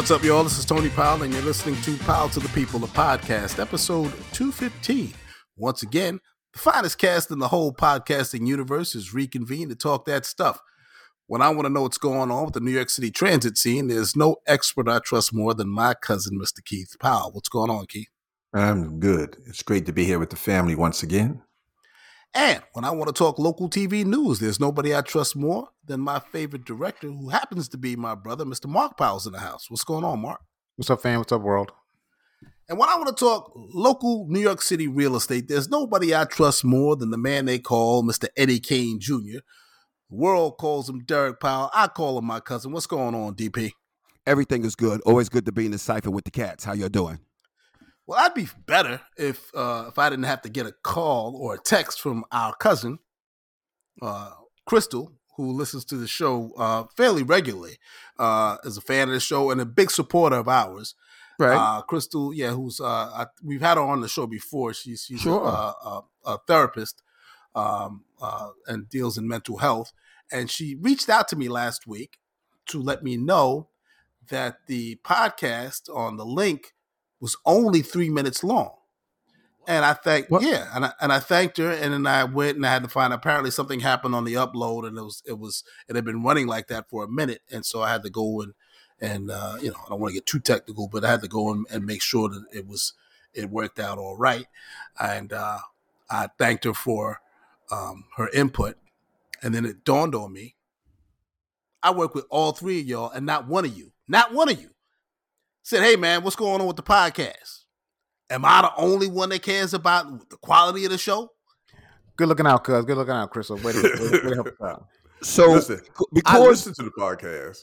What's up, y'all? This is Tony Powell, and you're listening to Powell to the People, a podcast, episode 215. Once again, the finest cast in the whole podcasting universe is reconvened to talk that stuff. When I want to know what's going on with the New York City transit scene, there's no expert I trust more than my cousin, Mr. Keith Powell. What's going on, Keith? I'm good. It's great to be here with the family once again. And when I want to talk local TV news, there's nobody I trust more than my favorite director, who happens to be my brother, Mr. Mark Powell's in the house. What's going on, Mark? What's up, fam? What's up, world? And when I want to talk local New York City real estate, there's nobody I trust more than the man they call Mr. Eddie Kane Jr. The world calls him Derek Powell. I call him my cousin. What's going on, DP? Everything is good. Always good to be in the cipher with the cats. How y'all doing? Well, I'd be better if uh, if I didn't have to get a call or a text from our cousin, uh, Crystal, who listens to the show uh, fairly regularly, uh, is a fan of the show and a big supporter of ours. Right. Uh, Crystal, yeah, who's uh, I, we've had her on the show before. She's she's Sure. a, a, a therapist um, uh, and deals in mental health. And she reached out to me last week to let me know that the podcast on the link was only three minutes long. And I thanked, What? yeah, and I, and I thanked her, and then I went and I had to find. Apparently, something happened on the upload, and it was it was it had been running like that for a minute, and so I had to go and and uh, you know I don't want to get too technical, but I had to go and, and make sure that it was it worked out all right, and uh, I thanked her for um, her input, and then it dawned on me. I work with all three of y'all, and not one of you, not one of you, said, "Hey man, what's going on with the podcast? Am I the only one that cares about the quality of the show?" Good looking out, cuz. Good looking out, Crystal. Way to, way to, way to help out. So Listen, c- I because listen to the podcast.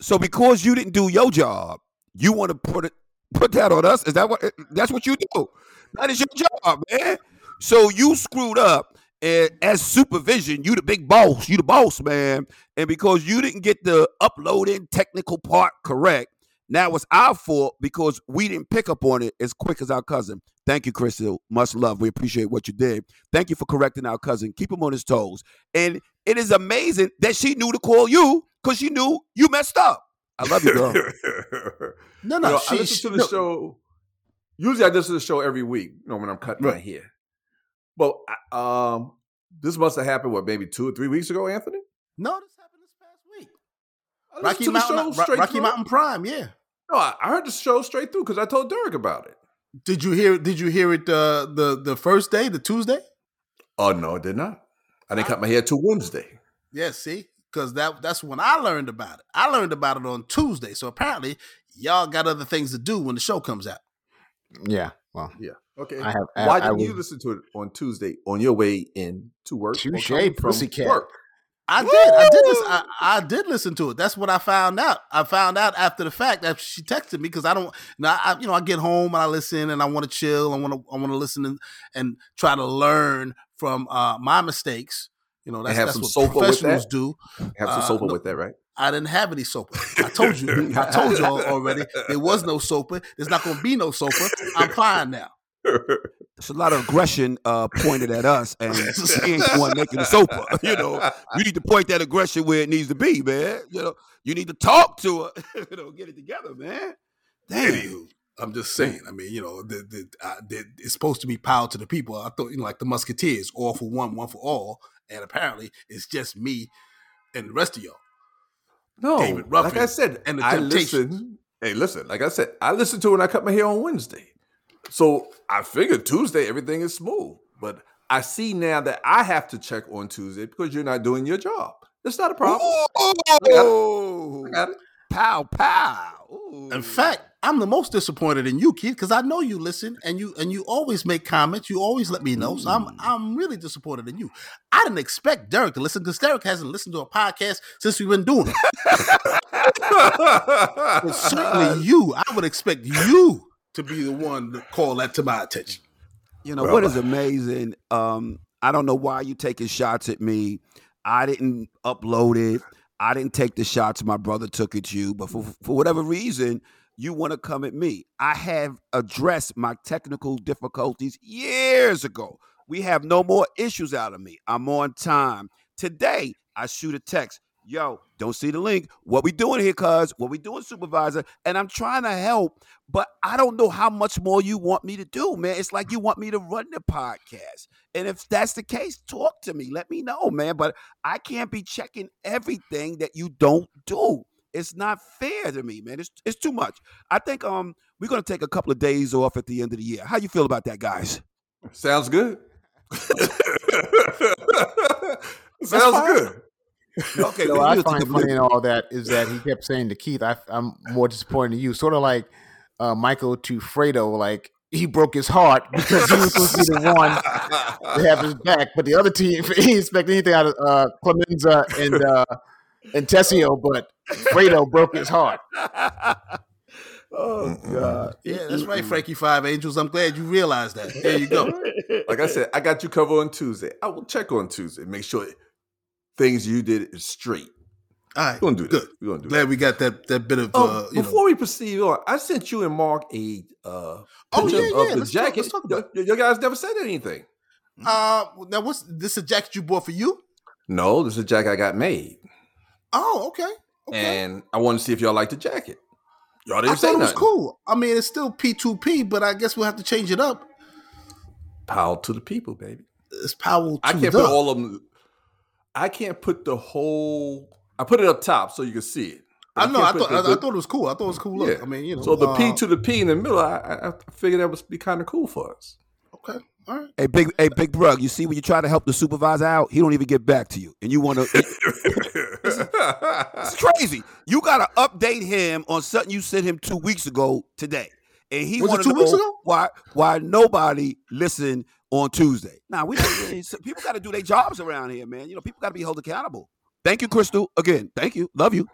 so because you didn't do your job, you want to put it put that on us? Is that what that's what you do? That is your job, man. So you screwed up. And as supervision, you the big boss. You the boss, man. And because you didn't get the uploading technical part correct, now it's our fault because we didn't pick up on it as quick as our cousin. Thank you, Crystal. Much love. We appreciate what you did. Thank you for correcting our cousin. Keep him on his toes. And it is amazing that she knew to call you because she knew you messed up. I love you, girl. No, You no, know, she, I listen to the no, show. Usually, I listen to the show every week. You know, when I'm cutting my Right. hair. But um, this must have happened. What, maybe two or three weeks ago, Anthony? no, this happened this past week. I listened Rocky to the Mountain, show Rocky through. Mountain Prime, yeah. No, I, I heard the show straight through because I told Derek about it. Did you hear? Did you hear it uh, the the first day, the Tuesday? Oh no, I did not. I didn't cut my hair till Wednesday. Yeah, see, because that that's when I learned about it. I learned about it on Tuesday. So apparently, y'all got other things to do when the show comes out. Yeah. Well, Yeah. Okay. I have. I, Why I didn't you was- listen to it on Tuesday on your way in to work? or Touche, coming from pussycat. Work? I did. I did. Listen, I, I did listen to it. That's what I found out. I found out after the fact that she texted me because I don't. Now, I, you know, I get home and I listen and I want to chill. I want to. I want to listen and, and try to learn from uh, my mistakes. You know, that's, that's what professionals do. Have some Uh, no- with that, right? I didn't have any sopa. I told you. I told you already. There was no sopa. There's not going to be no sopa. I'm fine now. It's a lot of aggression uh, pointed at us, and she ain't the one making the sofa. You know, you need to point that aggression where it needs to be, man. You know, you need to talk to her. you know, get it together, man. Damn. Anywho, I'm just saying. I mean, you know, the, the, uh, the, it's supposed to be power to the people. I thought, you know, like the Musketeers, all for one, one for all, and apparently it's just me and the rest of y'all. No, David like I said, and the I Temptations. listen. Hey, listen, like I said, I listened to it when I cut my hair on Wednesday. So I figured Tuesday everything is smooth. But I see now that I have to check on Tuesday because you're not doing your job. That's not a problem. Oh, I pow pow. Ooh. In fact, I'm the most disappointed in you, Keith, because I know you listen and you and you always make comments. You always let me know. So I'm mm. I'm really disappointed in you. I didn't expect Derek to listen because Derek hasn't listened to a podcast since we've been doing it. But certainly you, I would expect you to be the one to call that to my attention. You know what is amazing? Um, I don't know why you taking shots at me. I didn't upload it. I didn't take the shots my brother took at you, but for for whatever reason, you want to come at me. I have addressed my technical difficulties years ago. We have no more issues out of me. I'm on time. Today, I shoot a text. Yo, don't see the link. What we doing here, cuz? What we doing, supervisor? And I'm trying to help, but I don't know how much more you want me to do, man. It's like you want me to run the podcast. And if that's the case, talk to me. Let me know, man. But I can't be checking everything that you don't do. It's not fair to me, man. It's it's too much. I think um we're gonna take a couple of days off at the end of the year. How you feel about that, guys? Sounds good. Sounds good. Okay, So we- I we'll find take it a funny in all that is that he kept saying to Keith, I, "I'm more disappointed in you." Sort of like uh, Michael to Fredo, like he broke his heart because he was supposed to be the one to have his back, but the other team he didn't expect anything out of uh, Clemenza and uh, and Tessio, but Fredo broke his heart. oh God. Yeah, that's right, Frankie Five Angels. I'm glad you realized that. There you go. Like I said, I got you covered on Tuesday. I will check on Tuesday. Make sure things you did straight. All right, We're gonna do it. good. that. We're gonna do that. Glad we got that that bit of Oh, uh, you know. before we proceed on, I sent you and Mark a uh, Oh, yeah, of yeah, the let's talk- jacket. let's talk about you, guys never said anything. Uh, now what's this? A jacket you bought for you? No, this is a jacket I got made, Oh, okay. Okay. and I want to see if y'all like the jacket. Y'all I didn't say thought it was nothing. cool. I mean, it's still P2P, but I guess we'll have to change it up. Power to the people, baby. It's Powell. I can't the- put all of them. I can't put the whole. I put it up top so you can see it. I know. I can't thought. the- I, I thought it was cool. I thought it was cool. Look. Yeah. I mean, you know. So the P uh, to the P in the middle, I, I, I figured that would be kind of cool for us. Okay. All right. Hey, big, hey, big brug. You see when you try to help the supervisor out, he don't even get back to you, and you want to. It's crazy. You got to update him on something you sent him two weeks ago today, and he Was it want to two know weeks ago? why why nobody listened on Tuesday. Now we people got to do their jobs around here, man. You know, people got to be held accountable. Thank you, Crystal. Again, thank you. Love you.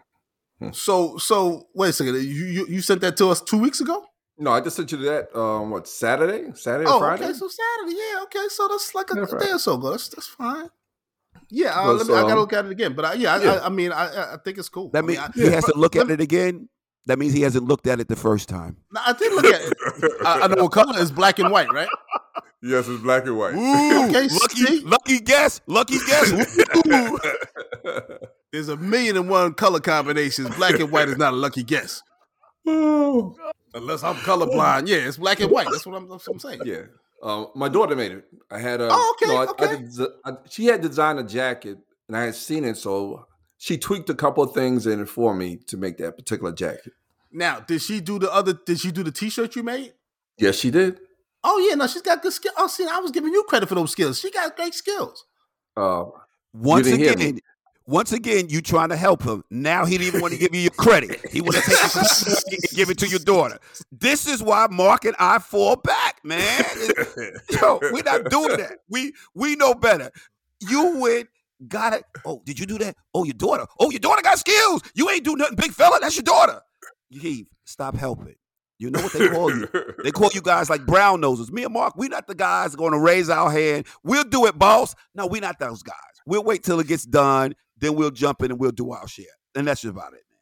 So so wait a second. You you, you sent that to us two weeks ago? no, I just sent you that. Um, what Saturday? Saturday, or Oh, Friday? okay. So Saturday. Yeah. Okay. So that's like a, Yeah, a day or so ago. That's that's fine. Yeah. Uh, Well, let me, I gotta look at it again. But I, yeah, I, Yeah. I, I mean, I I- I think it's cool. That I mean, means I, he has to look at it again. That means he hasn't looked at it the first time. No, I did look at it. I, I know what color is black and white, right? yes, it's black and white. Ooh, Okay, lucky, see? lucky guess, lucky guess. There's a million and one color combinations. Black and white is not a lucky guess. Unless I'm colorblind. Yeah, it's black and white. That's what I'm, that's what I'm saying. yeah. Um, my daughter made it. I had a. Oh, okay, no, I, I okay. did I- she had designed a jacket, and I had seen it, so she tweaked a couple of things in it for me to make that particular jacket. Now, did she do the other? Did she do the T-shirt you made? Yes, she did. Oh yeah, no, she's got good skill. Oh, see, I was giving you credit for those skills. She got great skills. Uh, Once didn't hear again, once again, you trying to help him. Now he didn't even want to give you your credit. He want to take the credit and give it to your daughter. This is why Mark and I fall back, man. Yo, we're not doing that. We we know better. You went, got it. Oh, did you do that? Oh, your daughter. Oh, your daughter got skills. You ain't do nothing, big fella. That's your daughter. Heath, stop helping. You know what they call you? They call you guys like brown noses. Me and Mark, we're not the guys going to raise our hand. We'll do it, boss. No, we're not those guys. We'll wait till it gets done, then we'll jump in and we'll do our share. And that's just about it, man.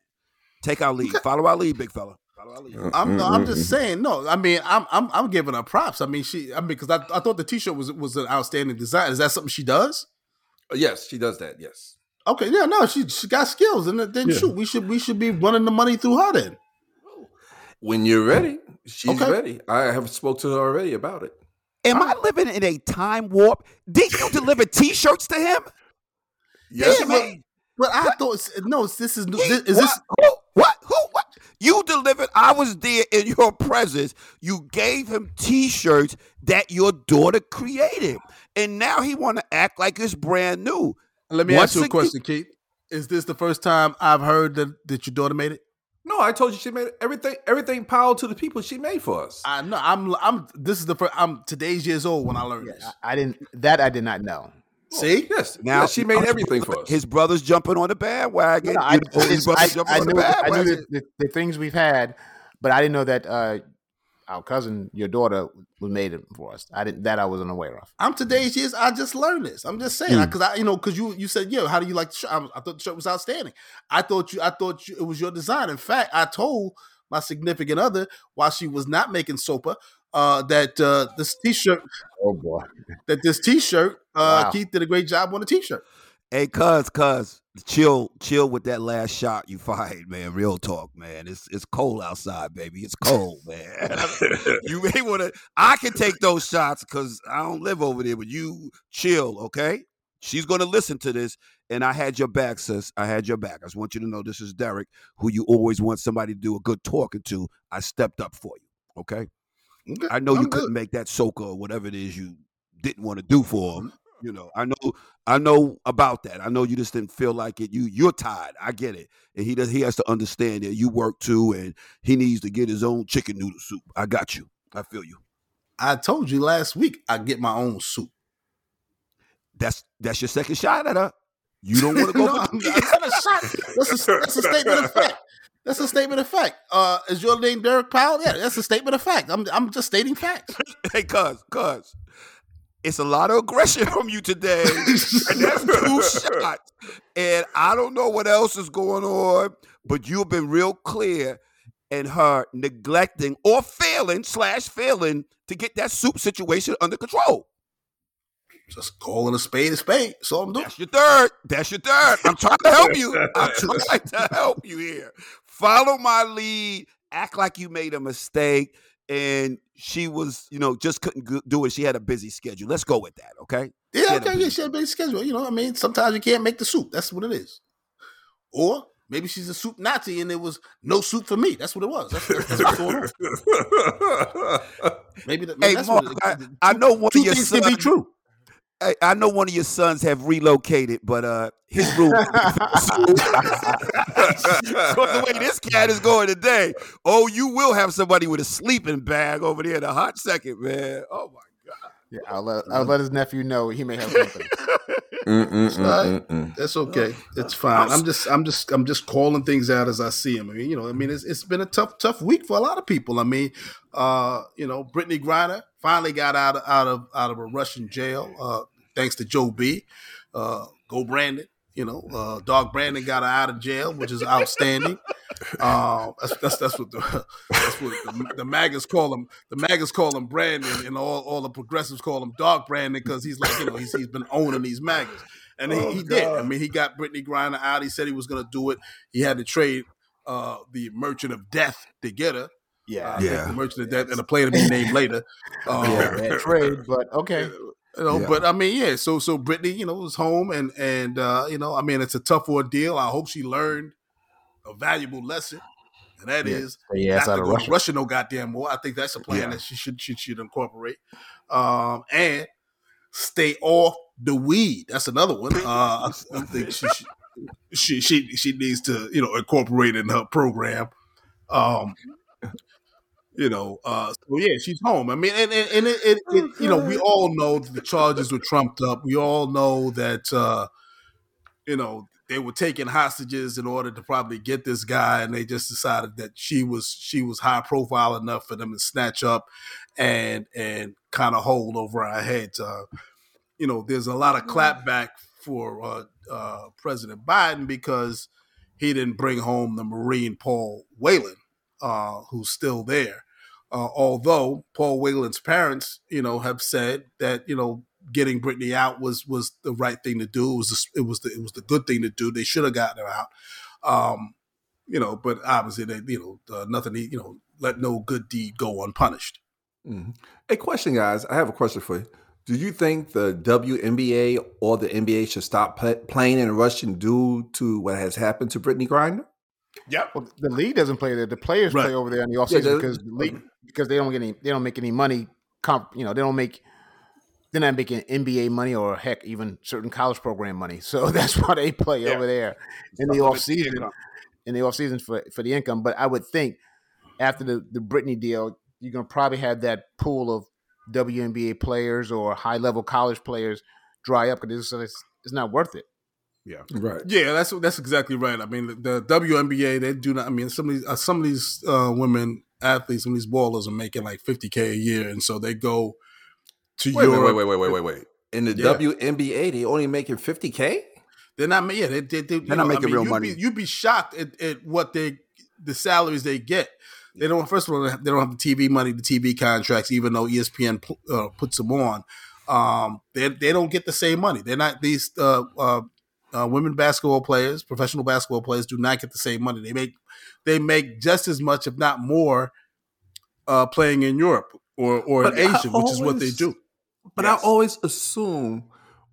Take our lead. Follow our lead, big fella. Follow our lead. Uh, I'm no, I'm just mm-hmm. saying. No, I mean, I'm I'm I'm giving her props. I mean, she. I mean, because I, I thought the T-shirt was was an outstanding design. Is that something she does? Uh, yes, she does that. Yes. Okay, yeah, no, she she got skills, and then Yeah. shoot, we should we should be running the money through her then. When you're mm. ready, she's Okay. ready. I have spoke to her already about it. Am I living in a time warp? Did you deliver t-shirts to him? Yes, Yeah, ma'am. But I thought no, this is He- this, is what? this Who? What? Who? What? You delivered. I was there in your presence. You gave him T-shirts that your daughter created, and now he want to act like it's brand new. Let me Once ask you a question, Keith. Is this the first time I've heard that, that your daughter made it? No, I told you she made everything. Everything power to the people she made for us. I know. I'm. I'm. This is the first. I'm today's years old when I learned this. I didn't. That I did not know. See, yes, Now now she made everything for us. His brother's jumping on the bandwagon. No, I, know, his it's- I, brother's jumping I on the knew, I knew the, the, the things we've had, but I didn't know that uh, our cousin, your daughter, was made it for us. I didn't. That I wasn't aware of. I'm today's years. I just learned this. I'm just saying because I, you know, because you you said, yeah, how do you like the shirt? I, I thought the shirt was outstanding. I thought you. I thought you, it was your design. In fact, I told my significant other while she was not making sopa uh, that uh, this t-shirt Oh boy! that this t-shirt uh, Wow. Keith did a great job on the t-shirt. Hey, cuz, cuz, chill, chill with that last shot you fired, man. Real talk, man. It's it's cold outside, baby. It's cold, man. you may want to. I can take those shots because I don't live over there, but you chill, okay? She's gonna listen to this, and I had your back, sis. I had your back. I just want you to know this is Derek, who you always want somebody to do a good talking to. I stepped up for you, okay? Okay, I know I'm you couldn't make that soca or whatever it is you didn't want to do for mm-hmm. him. You know, I know, I know about that. I know you just didn't feel like it. You, you're tired. I get it, and he does. He has to understand that you work too, and he needs to get his own chicken noodle soup. I got you. I feel you. I told you last week I get my own soup. That's that's your second shot at her. You don't want to go. no, for that's not a shot. That's a, that's a statement of fact. That's a statement of fact. Uh, is your name Derek Powell? Yeah, that's a statement of fact. I'm I'm just stating facts. hey, cuz, cuz, it's a lot of aggression from you today, and that's two shots. And I don't know what else is going on, but you've been real clear in her neglecting or failing slash failing to get that soup situation under control. Just calling a spade a spade. That's all I'm doing. That's your third. That's your third. I'm trying to help you. I'm trying to help you here. Follow my lead. Act like you made a mistake, and she was, you know, just couldn't do it. She had a busy schedule. Let's go with that, okay? Yeah, okay, yeah, she had a big schedule. You know, I mean, sometimes you can't make the soup. That's what it is. Or maybe she's a soup Nazi and it was no soup for me. That's what it was. That's, that's, what's going on. Maybe, that, maybe Hey, that's Mark, what it, I, two, I know one two of your things can be true. I, I know one of your sons have relocated, but uh, his room. so the way this cat is going today, oh, you will have somebody with a sleeping bag over there in a hot second, man. Oh my god. Yeah, I'll let I'll let his nephew know he may have something. That's okay. It's fine. I'm just, I'm just, I'm just calling things out as I see them. I mean, you know, I mean, it's, it's been a tough, tough week for a lot of people. I mean, uh, you know, Brittney Griner finally got out of, out of, out of a Russian jail, uh, thanks to Joe B. Uh, go Brandon. You know, uh, Dark Brandon got her out of jail, which is outstanding. Uh, that's, that's that's what the that's what the, the magas call him. The magas call him Brandon, and all, all the progressives call him Dark Brandon because he's like you know he's he's been owning these magas, and he, Oh, he did. I mean, he got Brittney Griner out. He said he was going to do it. He had to trade uh, the Merchant of Death to get her. Yeah, I think Yeah. the Merchant of Death, and a player to be named later. Um, yeah, trade, but okay. you know, Yeah. but I mean, yeah. So so Brittney, you know, was home, and and uh, you know, I mean, it's a tough ordeal. I hope she learned a valuable lesson, and that Yeah. is Yeah, not to go Russia. to Russia no goddamn more. I think that's a plan Yeah. that she should she should incorporate, um, and stay off the weed. That's another one. Uh, I, I think she, she she she needs to you know incorporate in her program. Um, you know, uh, so yeah, she's home. I mean, and and, and it, it, it, you know, we all know that the charges were trumped up. We all know that uh, you know they were taking hostages in order to probably get this guy, and they just decided that she was she was high profile enough for them to snatch up and and kind of hold over our heads. Uh, you know, there's a lot of clapback for uh, uh, President Biden because he didn't bring home the Marine Paul Whelan, uh, who's still there. Uh, although Paul Whelan's parents, you know, have said that you know getting Brittney out was was the right thing to do. It was the, it was the it was the good thing to do. They should have gotten her out. Um, you know, but obviously they you know uh, nothing you know let no good deed go unpunished. Mhm. A question, guys. I have a question for you. Do you think the WNBA or the NBA should stop pla playing in Russian due to what has happened to Brittney Griner? Yep. Well, the league doesn't play there. The players Right. play over there in the offseason Yeah, because the league because they don't get any they don't make any money. Comp, you know, they don't make they're not making NBA money or heck even certain college program money. So that's why they play over there in the off season in the off season for for the income. But I would think after the the Brittney deal, you're gonna probably have that pool of WNBA players or high level college players dry up because it's, it's, it's not worth it. Right. Yeah, that's that's exactly right. I mean, the, the WNBA they do not. I mean, some of these uh, some of these uh, women athletes, some of these ballers are making like fifty k a year, and so they go to Wait, wait, Europe. wait, wait, wait, wait, wait. In the Yeah. WNBA, they only making fifty k. They're not. Yeah, they, they, they, They're not know, I making mean, real you'd money. Be, you'd be shocked at, at what they the salaries they get. They don't. First of all, they don't have the TV money, the TV contracts, even though ESPN uh, puts them on. Um, they they don't get the same money. They're not these uh, uh, Uh, women basketball players, professional basketball players, do not get the same money. They make they make just as much, if not more, uh, playing in Europe or or in But I Asia, which is what they do. But Yes. I always assume,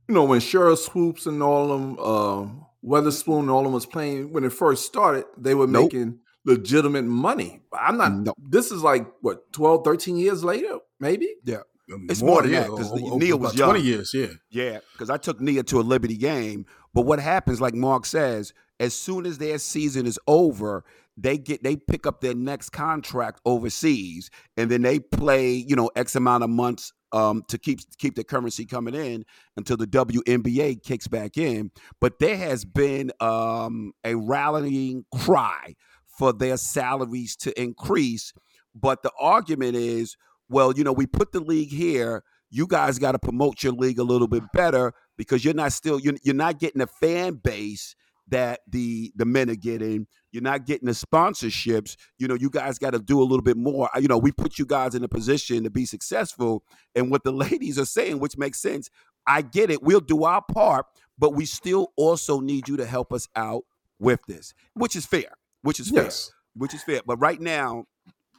you know, when Sheryl Swoopes and all them, um, Weatherspoon and all them was playing when it first started, they were Nope. making legitimate money. I'm not, No. this is like, what, 12, 13 years later, maybe? Yeah. It's more than that, 'cause over- Neil over was about twenty years. Yeah, Yeah, because I took Nia to a Liberty game. But what happens, like Mark says, as soon as their season is over, they get they pick up their next contract overseas, and then they play, you know, X amount of months um, to keep keep the currency coming in until the WNBA kicks back in. But there has been um, a rallying cry for their salaries to increase. But the argument is, well, you know, we put the league here you guys got to promote your league a little bit better because you're not still you're, you're not getting a fan base that the the men are getting you're not getting the sponsorships you know you guys got to do a little bit more you know we put you guys in a position to be successful and what the ladies are saying which makes sense i get it we'll do our part but we still also need you to help us out with this which is fair which is fair Yes. which is fair. But right now,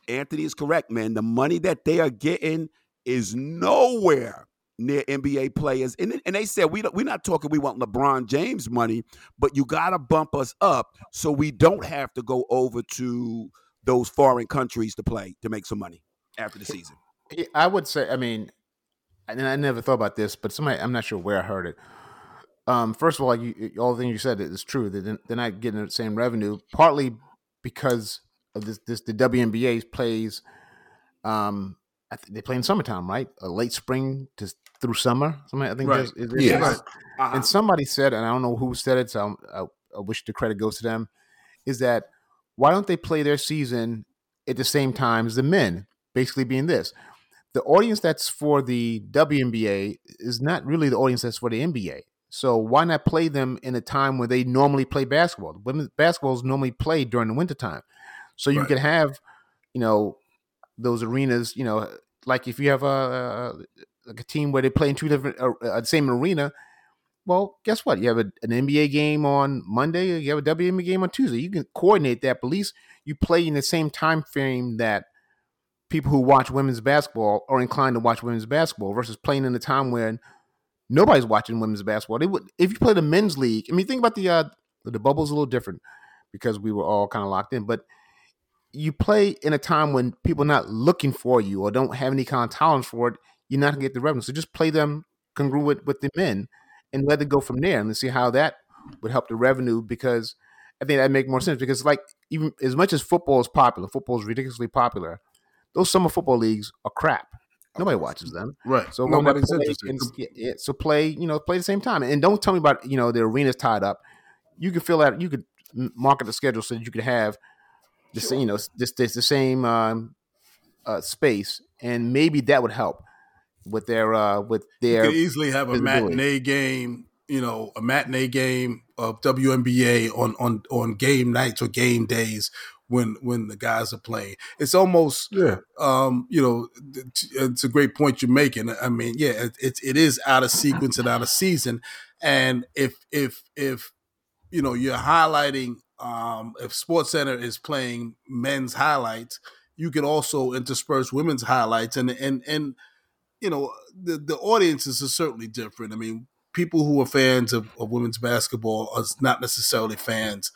Anthony is correct, man. The money that they are getting is nowhere near NBA players. And, and they said we don't, we're not talking we want LeBron James money, but you got to bump us up so we don't have to go over to those foreign countries to play to make some money after the season. I would say, I mean, and I never thought about this, but somebody, I'm not sure where I heard it. Um, first of all, you, all the things you said is true. They're, they're not getting the same revenue, partly because of this. This the WNBA plays. Um, they play in summertime, right? A late spring to through summer. Something I think. Right. there's- Yes. something? Uh-huh. And somebody said, and I don't know who said it, so I'm, I, I wish the credit goes to them, is that why don't they play their season at the same time as the men? Basically, being this the audience that's for the WNBA is not really the audience that's for the NBA. So why not play them in a time where they normally play basketball? Women's basketball is normally played during the wintertime. So you Right. can have, you know, those arenas, you know, like if you have a, a like a team where they play in two different uh, uh, same arena, well, guess what? You have a, an NBA game on Monday, you have a WNBA game on Tuesday. You can coordinate that, but at least you play in the same time frame that people who watch women's basketball are inclined to watch women's basketball versus playing in a time when nobody's watching women's basketball. They would if you play the men's league. I mean, think about the uh, the bubble's a little different because we were all kind of locked in, but you play in a time when people are not looking for you or don't have any kind of tolerance for it. You're not gonna get the revenue. So just play them congruent with the men and let it go from there and see how that would help the revenue because I think that make more sense because like even as much as football is popular, football is ridiculously popular. Those summer football leagues are crap. Nobody watches them. right. So nobody's interested. and- yeah, so play, you know, play the same time, and don't tell me about you know the arena's tied up. You could fill out, you could market the schedule so that you could have the same, you know, this this the same um, uh, space, and maybe that would help with their uh with their You could easily have a matinee game, you know, a matinee game of WNBA on on on game nights or game days when when the guys are playing. It's almost Yeah. um, you know, it's a great point you're making. I mean, yeah, it, it, it is out of sequence and out of season. And if if if you know you're highlighting, um, if Sports Center is playing men's highlights, you could also intersperse women's highlights, and and and you know the the audiences are certainly different. I mean, people who are fans of, of women's basketball are not necessarily fans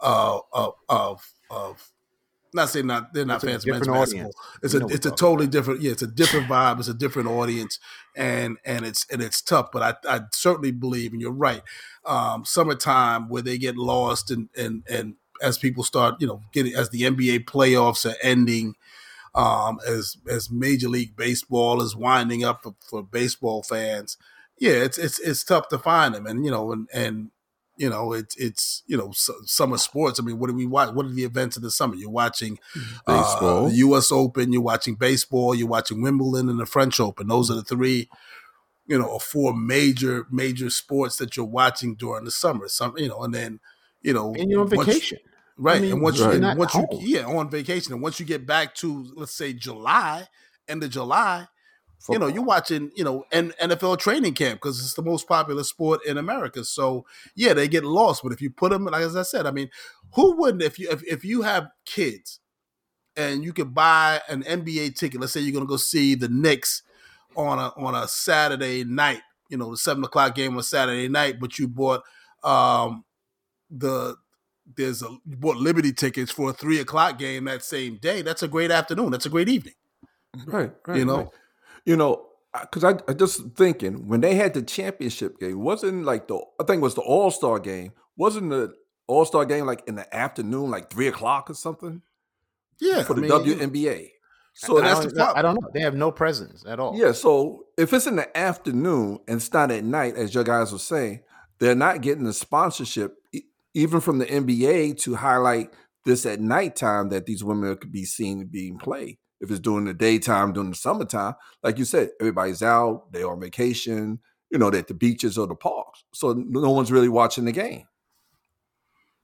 uh, of of of. Not saying not they're not It's fans of men's different basketball. It's You a it's a totally about. different yeah it's a different vibe it's a different audience and and it's and it's tough but I, I certainly believe and you're right um, summertime where they get lost and and and as people start you know getting as the NBA playoffs are ending um, as as Major League Baseball is winding up for, for baseball fans yeah it's it's it's tough to find them and you know and and you know it's it's you know su- summer sports I mean what do we watch what are the events of the summer you're watching uh, Baseball. the U.S. Open. You're watching baseball. You're watching Wimbledon and the French Open. Those are the three, you know, or four major major sports that you're watching during the summer. Some, you know, and then, you know, and you're on once- vacation. Right? I mean, and once you're and not once you, yeah, on vacation, and once you get back to let's say July, end of July, you know, you're watching, you know, N- NFL training camp because it's the most popular sport in America. So yeah, they get lost. But if you put them, like as I said, I mean, who wouldn't if you if, if you have kids and you could buy an NBA ticket, let's say you're gonna go see the Knicks on a on a Saturday night, you know, the seven o'clock game on Saturday night, but you bought um the there's a you bought Liberty tickets for a three o'clock game that same day. That's a great afternoon. That's a great evening. Right, right. You know? right. you know, because I, I just thinking when they had the championship game, wasn't like the I think it was the All Star game, wasn't the All Star game like in the afternoon, like three o'clock or something Yeah, for I the mean, WNBA. So I that's don't, the problem. I don't know. They have no presence at all. Yeah, so if it's in the afternoon and it's not at night, as your guys were saying, they're not getting the sponsorship, even from the NBA, to highlight this at nighttime that these women could be seen being played. If it's during the daytime, during the summertime, like you said, everybody's out, they're on vacation, you know, they're at the beaches or the parks. So no one's really watching the game.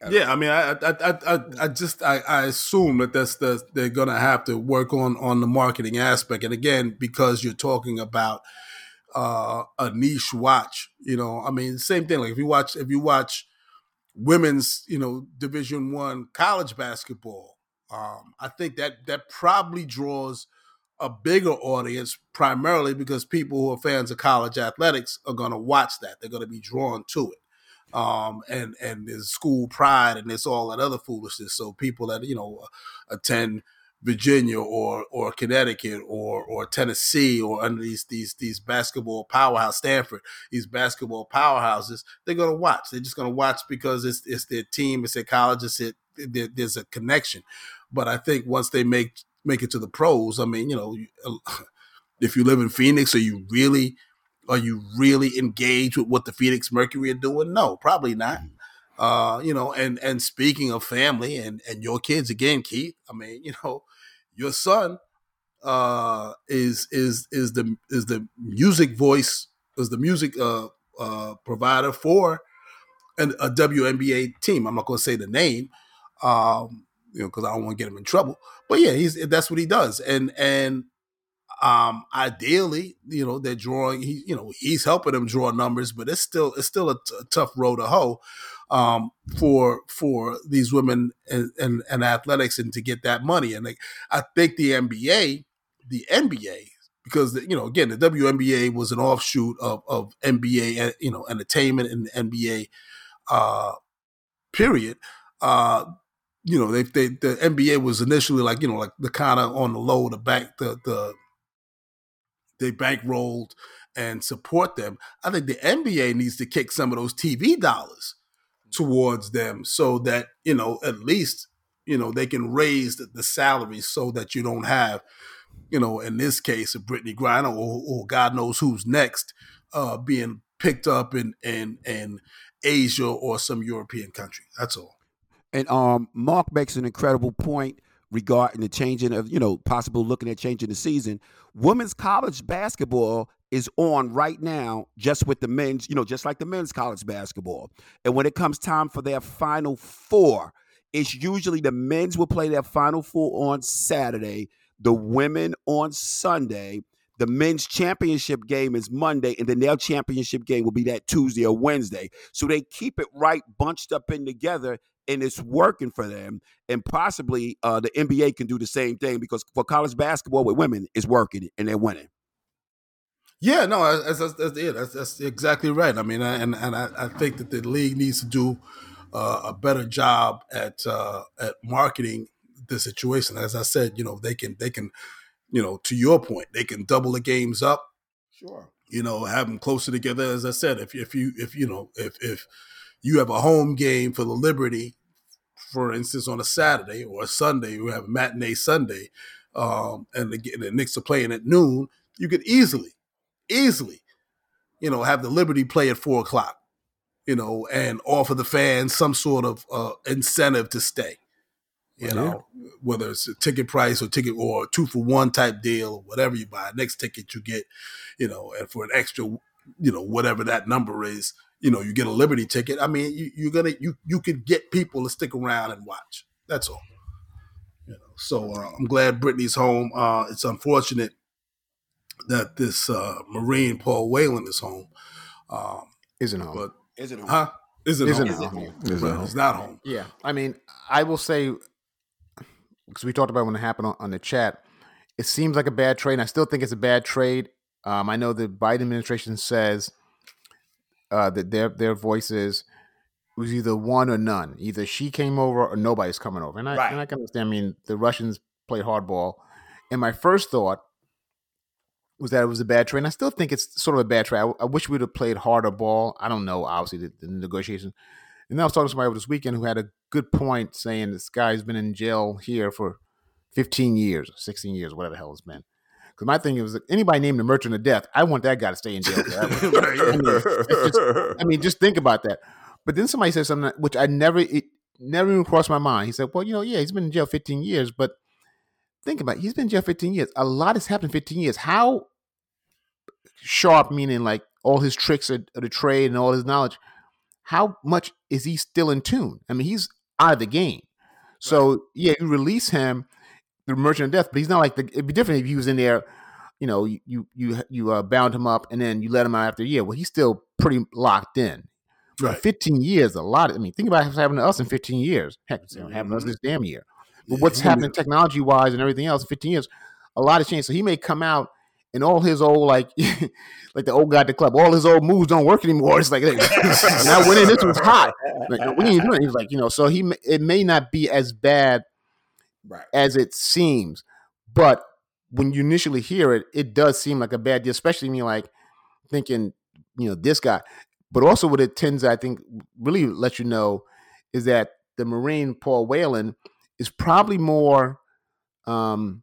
Yeah, I mean, I, I, I, I, I just, I, I assume that that's the they're gonna have to work on on the marketing aspect, and again, because you're talking about uh, a niche watch, you know, I mean, same thing. Like if you watch, if you watch women's, you know, Division One college basketball, um, I think that that probably draws a bigger audience, primarily because people who are fans of college athletics are going to watch that. They're going to be drawn to it um, and and there's school pride and there's all that other foolishness. So people that you know attend Virginia or or Connecticut or or Tennessee or under these these these basketball powerhouse Stanford these basketball powerhouses they're gonna watch. They're just gonna watch because it's it's their team, it's their college, it's it. There, there's a connection. But I think once they make make it to the pros, I mean, you know, uh, if you live in Phoenix, are you really are you really engaged with what the Phoenix Mercury are doing? No, probably not. Uh, you know, and and speaking of family and and your kids again, Keith. I mean, you know, your son uh is is is the is the music voice is the music uh uh provider for an, a WNBA team. I'm not going to say the name, um, you know, because I don't want to get him in trouble. But yeah, he's that's what he does, and and um ideally you know they're drawing he you know he's helping them draw numbers but it's still it's still a, t- a tough road to hoe um for for these women and, and athletics and to get that money. And like i think the nba the nba because you know again the WNBA was an offshoot of of NBA you know entertainment and the NBA uh period. Uh you know they, they the NBA was initially like you know like the kind of on the low the back the the they bankrolled and support them. I think the NBA needs to kick some of those TV dollars towards them so that, you know, at least, you know, they can raise the, the salaries so that you don't have, you know, in this case, a Brittney Griner or, or God knows who's next, uh, being picked up in, in, in Asia or some European country. That's all. And um, Mark makes an incredible point regarding the changing of, you know, possible looking at changing the season. Women's college basketball is on right now, just with the men's, you know, just like the men's college basketball. And when it comes time for their final four, it's usually the men's will play their final four on Saturday, the women on Sunday. The men's championship game is Monday, and then their championship game will be that Tuesday or Wednesday. So they keep it right bunched up in together and it's working for them. And possibly uh, the NBA can do the same thing because for college basketball with women, it's working and they're winning. Yeah, no, that's, that's, that's, yeah, that's, that's exactly right. I mean, I- and and I, I think that the league needs to do uh, a better job at uh, at marketing the situation. As I said, you know, they can they can, you know, to your point, they can double the games up. Sure. You know, have them closer together. As I said, if if you if you know if if you have a home game for the Liberty, for instance, on a Saturday or a Sunday, you have a matinee Sunday, um, and the, and the Knicks are playing at noon, you could easily, easily, you know, have the Liberty play at four o'clock, you know, and offer the fans some sort of uh, incentive to stay. You Yeah. know, whether it's a ticket price or ticket or two for one type deal or whatever you buy, next ticket you get, you know, and for an extra, you know, whatever that number is, you know, you get a Liberty ticket. I mean, you, you're gonna you you could get people to stick around and watch. That's all. You know, so uh, I'm glad Brittney's home. Uh, it's unfortunate that this uh, Marine Paul Whelan is home. Um, Isn't home. but Is it? huh? Isn't, Isn't home. home. Isn't Right, home. It's not home. Yeah, I mean, I will say because we talked about when it happened on, on the chat. It seems like a bad trade. And I still think it's a bad trade. Um, I know the Biden administration says uh, that their their voice is it was either one or none. Either she came over or nobody's coming over. And I Right. and I can understand. I mean, the Russians played hardball. And my first thought was that it was a bad trade. And I still think it's sort of a bad trade. I, I wish we'd have played harder ball. I don't know, obviously, the, the negotiations. And then I was talking to somebody over this weekend who had a good point saying this guy's been in jail here for 15 years, 16 years, whatever the hell it's been. Because my thing was, anybody named the Merchant of Death, I want that guy to stay in jail. I, mean, just, I mean, just think about that. But then somebody said something which I never, it never even crossed my mind. He said, well, you know, yeah, he's been in jail 15 years, but think about it. He's been in jail 15 years. A lot has happened in 15 years. How sharp, meaning like all his tricks of, of the trade and all his knowledge, how much is he still in tune? I mean, he's out of the game. So yeah, you release him, the merchant of death, but he's not like the. It'd be different if he was in there. You know, you you you, you uh, bound him up and then you let him out after a year. Well, he's still pretty locked in. Right. Fifteen years, a lot. I mean, think about what's happened to us in fifteen years. Heck, it's happened to us this damn year. But what's happening technology wise and everything else fifteen years, a lot has changed. So he may come out and all his old like like the old guy at the club, all his old moves don't work anymore. It's like I went in, this was hot. Like, we ain't doing it. He was like, you know, so he may- it may not be as bad Right. as it seems, but when you initially hear it, it does seem like a bad deal, especially me like thinking, you know, this guy. But also what it tends, I think, really let you know is that the Marine Paul Whelan is probably more um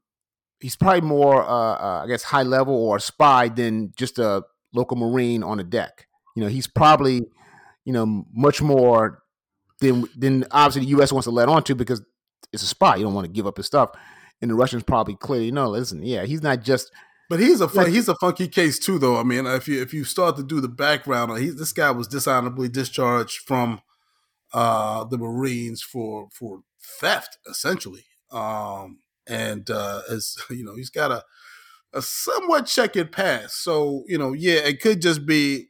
he's probably more uh, uh I guess high level or a spy than just a local Marine on a deck. You know, he's probably, you know, much more than than obviously the US wants to let on to because it's a spy. You don't want to give up his stuff. And the Russians probably clearly you know, listen, yeah, he's not just But he's a fun, he's a funky case too, though. I mean, if you if you start to do the background, he this guy was dishonorably discharged from uh, the Marines for for theft, essentially, um, and uh, as you know, he's got a a somewhat checkered past. So you know, yeah, it could just be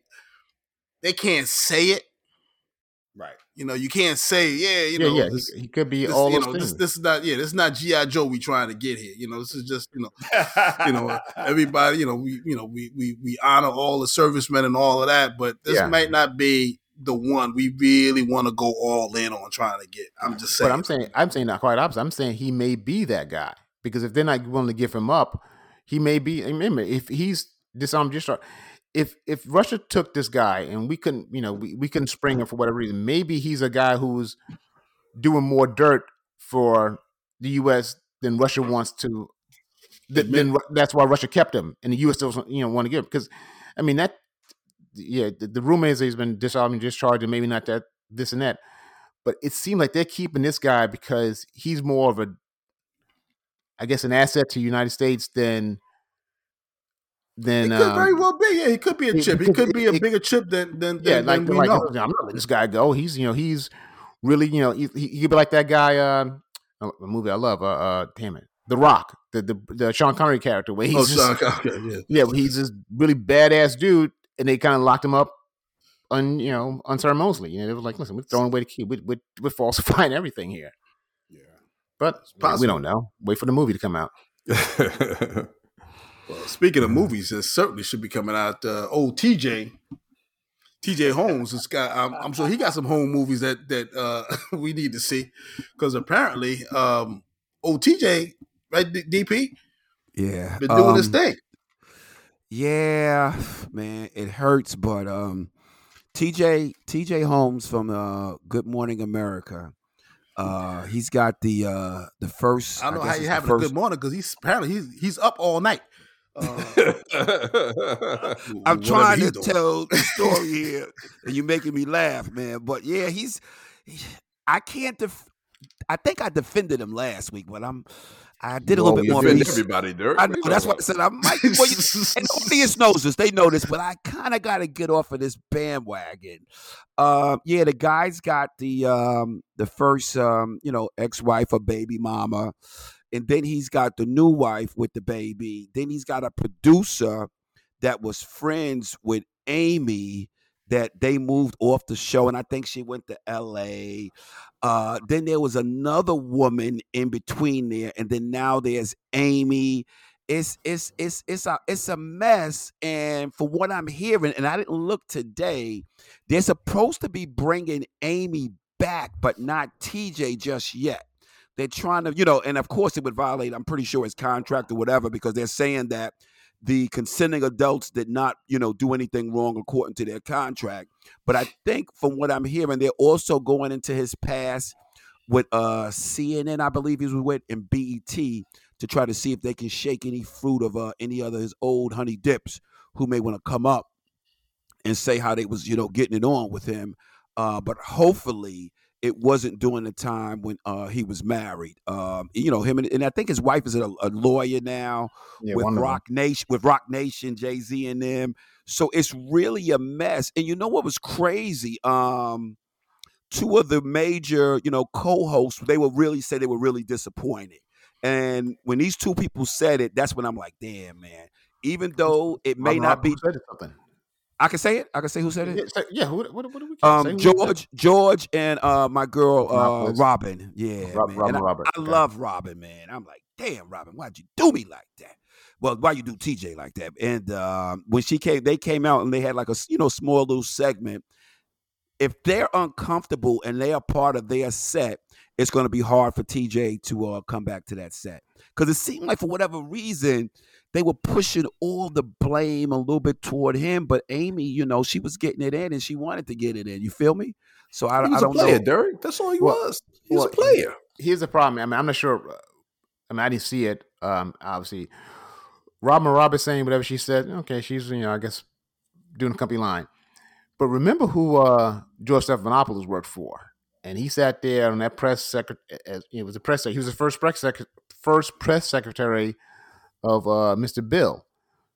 they can't say it. Right. You know, you can't say, yeah, you yeah, know, yeah, this, he, could be this, all you know, this, this is not, yeah, this is not GI Joe we trying to get here. You know, this is just, you know, you know, everybody, you know, we, you know, we, we, we honor all the servicemen and all of that, but this Yeah. might not be the one we really want to go all in on trying to get. I'm just saying. But I'm saying I'm saying not quite opposite. I'm saying he may be that guy because if they're not willing to give him up, he may be. Remember, if he's disarmed, just if if Russia took this guy and we couldn't, you know, we, we couldn't spring him for whatever reason, maybe he's a guy who's doing more dirt for the U.S. than Russia wants to. Th- then that's why Russia kept him, and the U.S. doesn't, you know, want to give him because, I mean that. Yeah, the, the rumor is that he's been disarmed and discharged, and maybe not that this and that but it seemed like they're keeping this guy because he's more of a, I guess, an asset to the United States than than it could um, very well be. Yeah, he could be a chip. He could be a it- bigger chip than than, yeah, than, like than like. I'm not letting this guy go. He's you know he's really you know he, he could be like that guy. Uh, a movie I love. Uh, uh, damn it, The Rock, the the, the Sean Connery character where he's Oh, just, so- okay, yeah. yeah, he's this really badass dude, and they kind of locked him up. Un, you know, unceremoniously. You know, they were like, "Listen, we're throwing away the key. We, we, we're falsifying everything here." Yeah. But you we don't know. Wait for the movie to come out. Well, speaking of movies, it certainly should be coming out. Uh, old TJ, TJ Holmes has got. I'm, I'm sure he got some home movies that that uh, we need to see because apparently, um, old TJ, right, D- DP, Yeah. been doing his um, thing. Yeah, man, it hurts, but um, TJ TJ Holmes from uh, Good Morning America. Uh, he's got the uh the first. I don't know guess how you having a good morning because he's apparently he's he's up all night. Uh, I'm trying to doing. tell the story here, and you're making me laugh, man. But yeah, he's. I can't. Def- I think I defended him last week, but I'm. I did a little bit more. Research. everybody, Dirk. I What know. That's why I said I might. Well, you, and the audience knows this. They know this, but I kind of got to get off of this bandwagon. Uh, yeah, the guy's got the um, the first um, you know ex wife or baby mama, and then he's got the new wife with the baby. Then he's got a producer that was friends with Amy that they moved off the show, and I think she went to L.A. Uh, then there was another woman in between there, and then now there's Amy. It's it's it's it's a it's a mess, and for what I'm hearing, and I didn't look today, they're supposed to be bringing Amy back, but not TJ just yet. They're trying to, you know, and of course it would violate. I'm pretty sure his contract or whatever because they're saying that the consenting adults did not, you know, do anything wrong according to their contract. But I think from what I'm hearing, they're also going into his past with uh CNN, I believe he was with, and BET to try to see if they can shake any fruit of uh any other his old honey dips who may want to come up and say how they was, you know, getting it on with him. Uh, but hopefully it wasn't during the time when uh, he was married. Um, you know him, and, and, I think his wife is a, a lawyer now yeah, with Roc Nation, with Roc Nation, Jay Z, and them. So it's really a mess. And you know what was crazy? Um, two of the major, you know, co-hosts, they were really say they were really disappointed. And when these two people said it, that's when I'm like, damn, man. Even though it may not be something. I can say it. I can say who said it. Yeah, yeah who, what, what do we um, George, George, and uh, my girl uh, Robin. Yeah, Rob. Robin, I, Robert. I okay. love Robin, man. I'm like, damn, Robin, why'd you do me like that? Well, why you do TJ like that? And uh, when she came, they came out and they had like a you know small little segment. If they're uncomfortable and they are part of their set, it's going to be hard for TJ to uh, come back to that set because it seemed like for whatever reason they were pushing all the blame a little bit toward him, but Amy, you know, she was getting it in and she wanted to get it in. You feel me? So I, he was I don't a player, know. Derek. That's all he well, was. He was well, a player. Here's the problem. I mean, I'm not sure. I mean, I didn't see it. Um, obviously, Robin Roberts saying whatever she said. Okay, she's you know, I guess doing a company line. But remember who uh, George Stephanopoulos worked for, and he sat there on that press secretary. It was a press. He was the first press sec- first press secretary of uh, Mr. Bill.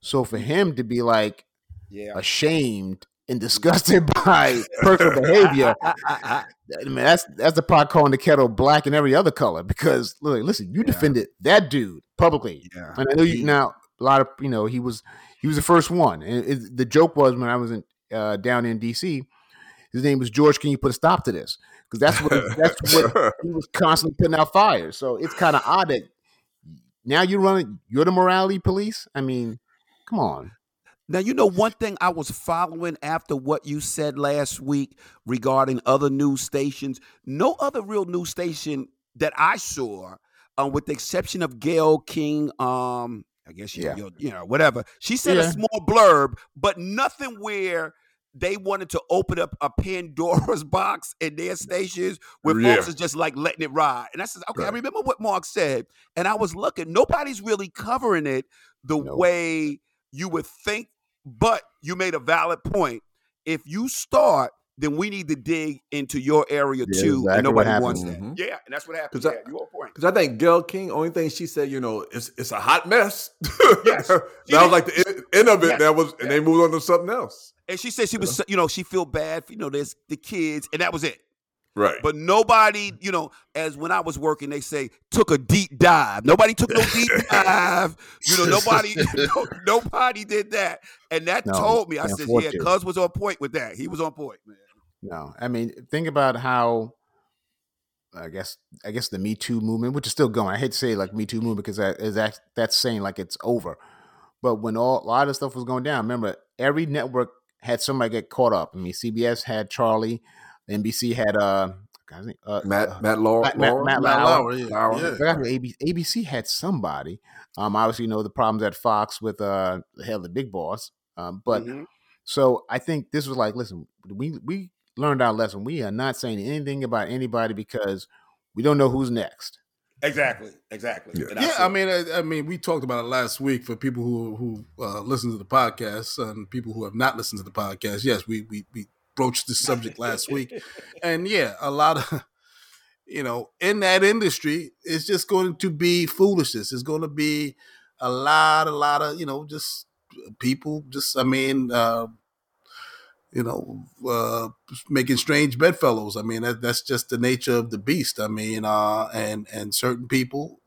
So for him to be like yeah. ashamed and disgusted by personal behavior, I mean, that's that's the pot calling the kettle black and every other color. Because look, listen, you yeah. defended that dude publicly, yeah. and I know you now a lot of you know he was he was the first one, and it, the joke was when I was in uh, down in D.C. His name was George. Can you put a stop to this? Because that's what that's what he was constantly putting out fires. So it's kind of odd that now you're running, you're the morality police. I mean, come on. Now, you know, one thing I was following after what you said last week regarding other news stations, no other real news station that I saw, um, with the exception of Gayle King, um, I guess, you, yeah. you know, whatever. She said yeah. a small blurb, but nothing where they wanted to open up a Pandora's box in their stations where yeah. folks is just like letting it ride. And I said, okay, right. I remember what Mark said. And I was looking, nobody's really covering it the way you would think, but you made a valid point. If you start, then we need to dig into your area yeah, too. Exactly and nobody wants that. Mm-hmm. Yeah, and that's what happened. Because yeah, I, Because I think Gayle King, only thing she said, you know, it's it's a hot mess. Yes. that was like the end of it. Yes. That was, and they moved on to something else. And she said she was, you know, she feel bad, for, you know, there's the kids, and that was it. Right. But nobody, you know, as when I was working, they say took a deep dive. Nobody took no deep dive. You know, nobody, no, nobody did that. And that no, told me, I said, yeah, Cuz was on point with that. He was on point, man. No, I mean, think about how. I guess I guess the Me Too movement, which is still going. I hate to say like Me Too movement because that is that, that's saying like it's over. But when all a lot of stuff was going down, remember every network had somebody get caught up. I mean, CBS had Charlie, NBC had uh, uh Matt uh, Matt Lauer, Matt, Matt, Matt, Matt Lauer. Yeah. Lauer. Yeah. ABC had somebody. Um, obviously, you know the problems at Fox with uh, the hell the big boss. Um, but mm-hmm. so I think this was like, listen, we we learned our lesson. We are not saying anything about anybody because we don't know who's next. Exactly. Exactly. Yeah, yeah I mean, I, I, mean, we talked about it last week for people who who uh, listen to the podcast and people who have not listened to the podcast. Yes, we we we broached this subject last week, and yeah, a lot of you know in that industry, it's just going to be foolishness. It's going to be a lot, a lot of you know just people. Just I mean, uh, you know, uh, making strange bedfellows. I mean, that, that's just the nature of the beast. I mean, uh, and and certain people,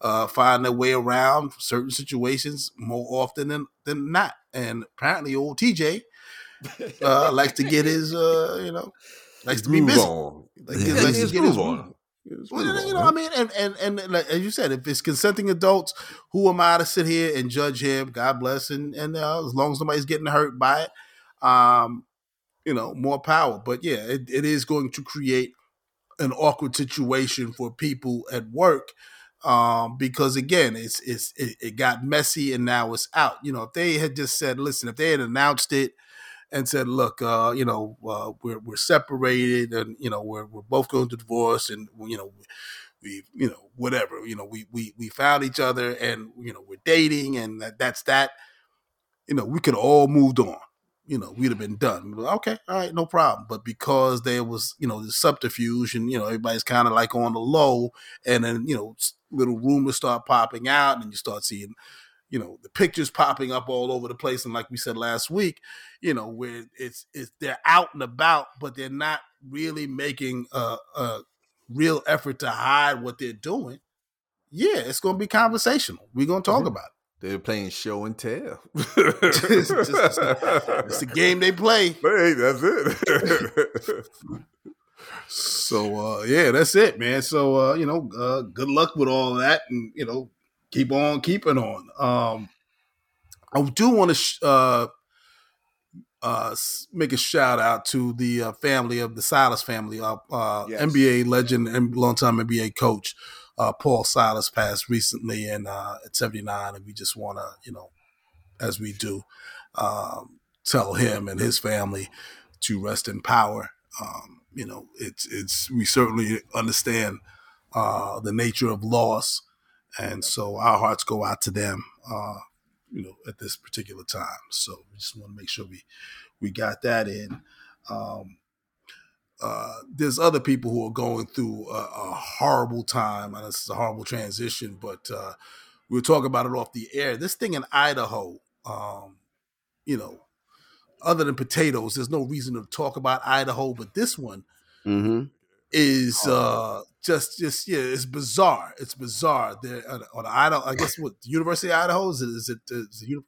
uh, find their way around certain situations more often than than not. And apparently, old TJ uh, likes to get his, uh, you know, likes to be Move busy. on. Like, Yeah, he likes to get his on. Well, you know, I mean, and, and and like, as you said, if it's consenting adults, who am I to sit here and judge him? God bless, and and uh, as long as nobody's getting hurt by it, um, you know, more power. But yeah, it, it is going to create an awkward situation for people at work um, because again, it's it's it, it got messy and now it's out. You know, if they had just said, listen, if they had announced it and said, "Look, uh, you know, uh, we're we're separated, and you know, we're we're both going to divorce, and you know, we, you know, whatever, you know, we we we found each other, and you know, we're dating, and that, that's that. You know, we could all moved on. You know, we'd have been done. Like, okay, all right, no problem. But because there was, you know, the subterfuge, and you know, everybody's kind of like on the low, and then you know, little rumors start popping out, and you start seeing you know the pictures popping up all over the place and like we said last week you know where it's it's they're out and about but they're not really making a, a real effort to hide what they're doing yeah it's going to be conversational we're going to talk Mhm. about They're playing show and tell. It's just- it's the game they play Hey, that's it. so uh yeah that's it man so uh you know uh good luck with all that and you know keep on keeping on um i do want to sh- uh uh make a shout out to the uh, family of the Silas family uh, uh Yes. NBA legend and longtime NBA coach uh Paul Silas passed recently and uh at 79 and we just want to you know as we do um tell him and his family to rest in power. Um you know it's it's we certainly understand uh the nature of loss and so our hearts go out to them uh you know at this particular time. So we just want to make sure we we got that in. Um uh, there's other people who are going through a, a horrible time. And this is a horrible transition, but uh, we were talking about it off the air. This thing in Idaho, um, you know, other than potatoes, there's no reason to talk about Idaho, but this one Mm-hmm. is uh, just, just yeah, it's bizarre. It's bizarre. There on, on Idaho, I guess what University of Idaho is it? Is it, is it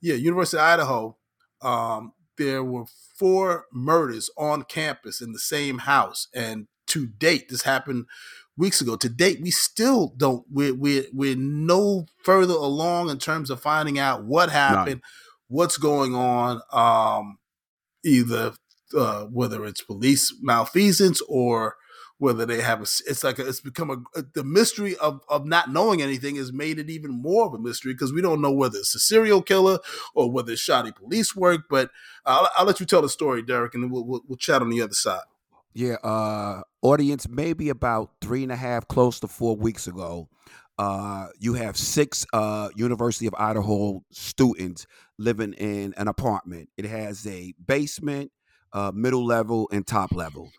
yeah, University of Idaho. Um, there were four murders on campus in the same house, and to date, this happened weeks ago. To date, we still don't. We're we're we're no further along in terms of finding out what happened, what's going on. Um, either uh, whether it's police malfeasance or whether they have a, it's like a, it's become a, the mystery of of not knowing anything has made it even more of a mystery because we don't know whether it's a serial killer or whether it's shoddy police work. But I'll, I'll let you tell the story, Derek, and then we'll, we'll, we'll chat on the other side. Yeah, uh, audience, maybe about three and a half, close to four weeks ago, uh, you have six uh, University of Idaho students living in an apartment. It has a basement, uh, middle level, and top level.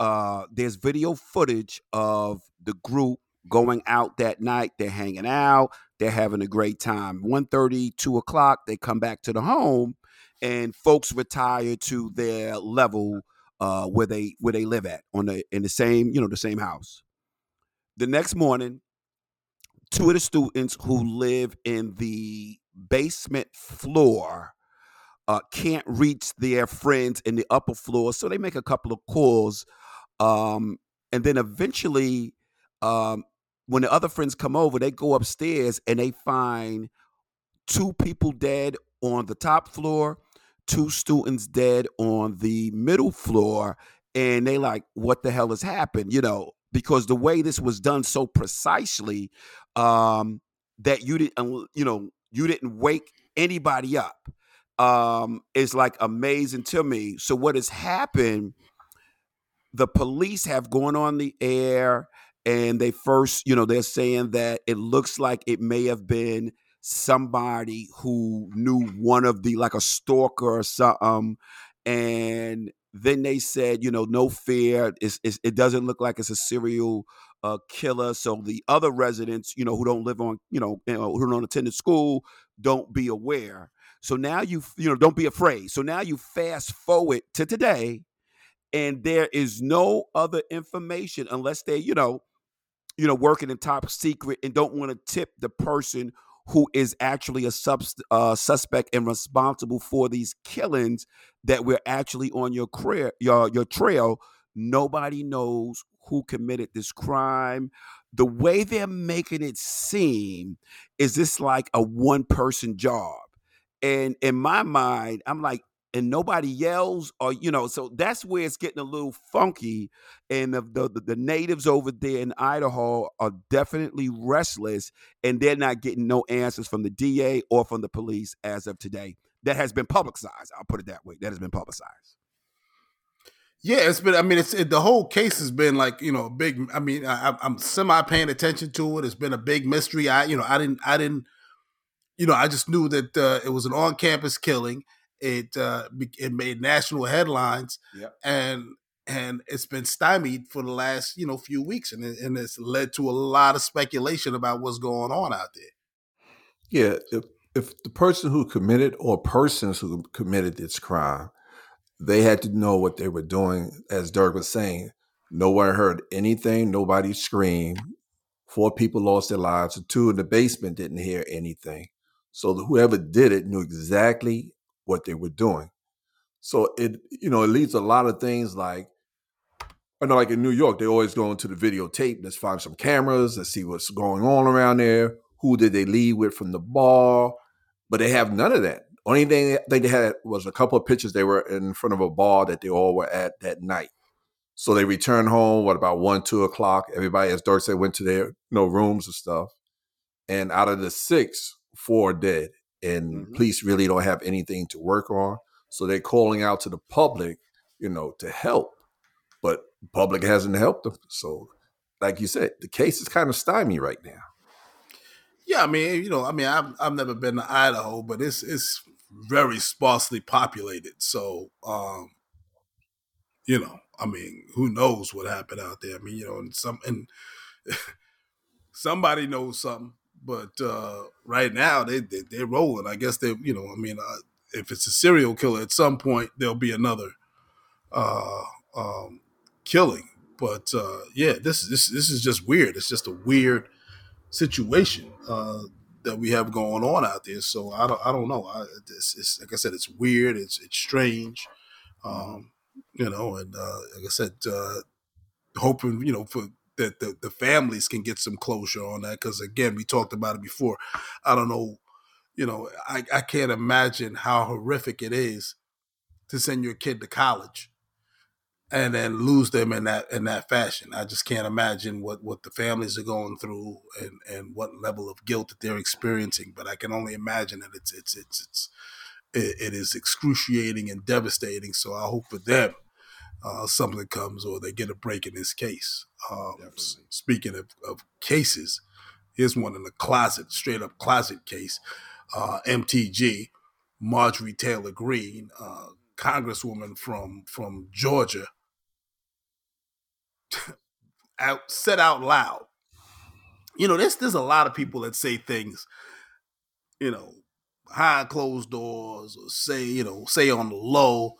Uh, there's video footage of the group going out that night. They're hanging out. They're having a great time. 1.30, 2 o'clock, they come back to the home, and folks retire to their level uh, where they where they live at on the in the same you know the same house. The next morning, two of the students who live in the basement floor uh, can't reach their friends in the upper floor, so they make a couple of calls, um, and then eventually, um, when the other friends come over, they go upstairs and they find two people dead on the top floor two students dead on the middle floor and they like what the hell has happened? You know because the way this was done so precisely um that you didn't you know you didn't wake anybody up um is like amazing to me. So what has happened the police have gone on the air and they first you know they're saying that it looks like it may have been somebody who knew one of the like a stalker or something and then they said you know no fear it's, it's, it doesn't look like it's a serial uh, killer. So the other residents you know who don't live on you know, you know who don't attend school don't be aware. So now you you know don't be afraid. So now you fast forward to today and there is no other information unless they you know you know, working in top secret and don't want to tip the person who is actually a subst- uh, suspect and responsible for these killings that we're actually on your your your trail. Nobody knows who committed this crime. The way they're making it seem is this like a one person job. And in my mind, I'm like, and nobody yells or you know so that's where it's getting a little funky and the, the, the natives over there in idaho are definitely restless and they're not getting no answers from the da or from the police as of today that has been publicized i'll put it that way that has been publicized yeah, it's been. I mean, it's it, the whole case has been like you know a big. I mean, I, I'm semi paying attention to it. It's been a big mystery. I you know I didn't I didn't you know I just knew that uh, it was an on campus killing it uh, it made national headlines, Yep. and and it's been stymied for the last you know few weeks, and it, and it's led to a lot of speculation about what's going on out there. Yeah, if if the person who committed or persons who committed this crime, they had to know what they were doing. As Dirk was saying, no one heard anything. Nobody screamed. Four people lost their lives. Two in the basement didn't hear anything. So whoever did it knew exactly what they were doing. So it, you know, it leads a lot of things like, I know, like in New York, they always go into the videotape. Let's find some cameras. Let's see what's going on around there. Who did they leave with from the bar? But they have none of that. Only thing they had was a couple of pictures. They were in front of a bar that they all were at that night. So they returned home. What about one, two o'clock? Everybody, as Dirk said, went to their you know rooms and stuff. And out of the six, four are dead and Mhm. police really don't have anything to work on. So they're calling out to the public, you know, to help, but public hasn't helped them. So, like you said, the case is kind of stymied right now. Yeah, I mean, you know, I mean, I've I've never been to Idaho, but it's it's very sparsely populated. So, um, you know, I mean, who knows what happened out there? I mean, you know, and some and somebody knows something, but uh, right now they, they they're rolling. I guess they, you know, I mean, uh, if it's a serial killer, at some point there'll be another uh, um, killing. But uh, yeah, this this this is just weird. It's just a weird situation uh, that we have going on out there. So I don't I don't know. I, it's, it's like I said, it's weird. It's it's strange. Um, you know, and uh, like I said, uh, hoping you know for that the, the families can get some closure on that because again, we talked about it before. I don't know. You know, I, I can't imagine how horrific it is to send your kid to college and then lose them in that in that fashion. I just can't imagine what what the families are going through and and what level of guilt that they're experiencing. But I can only imagine that it's it's it's it's it, it is excruciating and devastating. So I hope for them uh, something comes or they get a break in this case. Um, speaking of, of cases, here's one in the closet, straight up closet case. Uh, MTG, Marjorie Taylor Greene, uh, Congresswoman from from Georgia, out said out loud. You know, there's there's a lot of people that say things, you know, behind closed doors or say, you know, say on the low.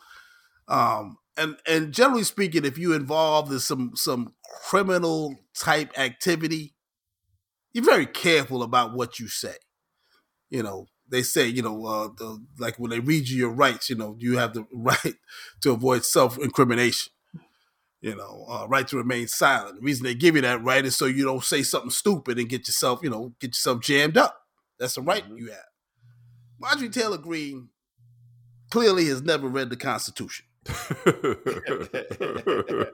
Um, and and generally speaking, if you involved in some some criminal type activity, you're very careful about what you say. You know, they say, you know, uh, the, like when they read you your rights, you know, you have the right to avoid self incrimination. You know, uh, right to remain silent. The reason they give you that right is so you don't say something stupid and get yourself, you know, get yourself jammed up. That's the right Mhm. you have. Marjorie Taylor Greene clearly has never read the Constitution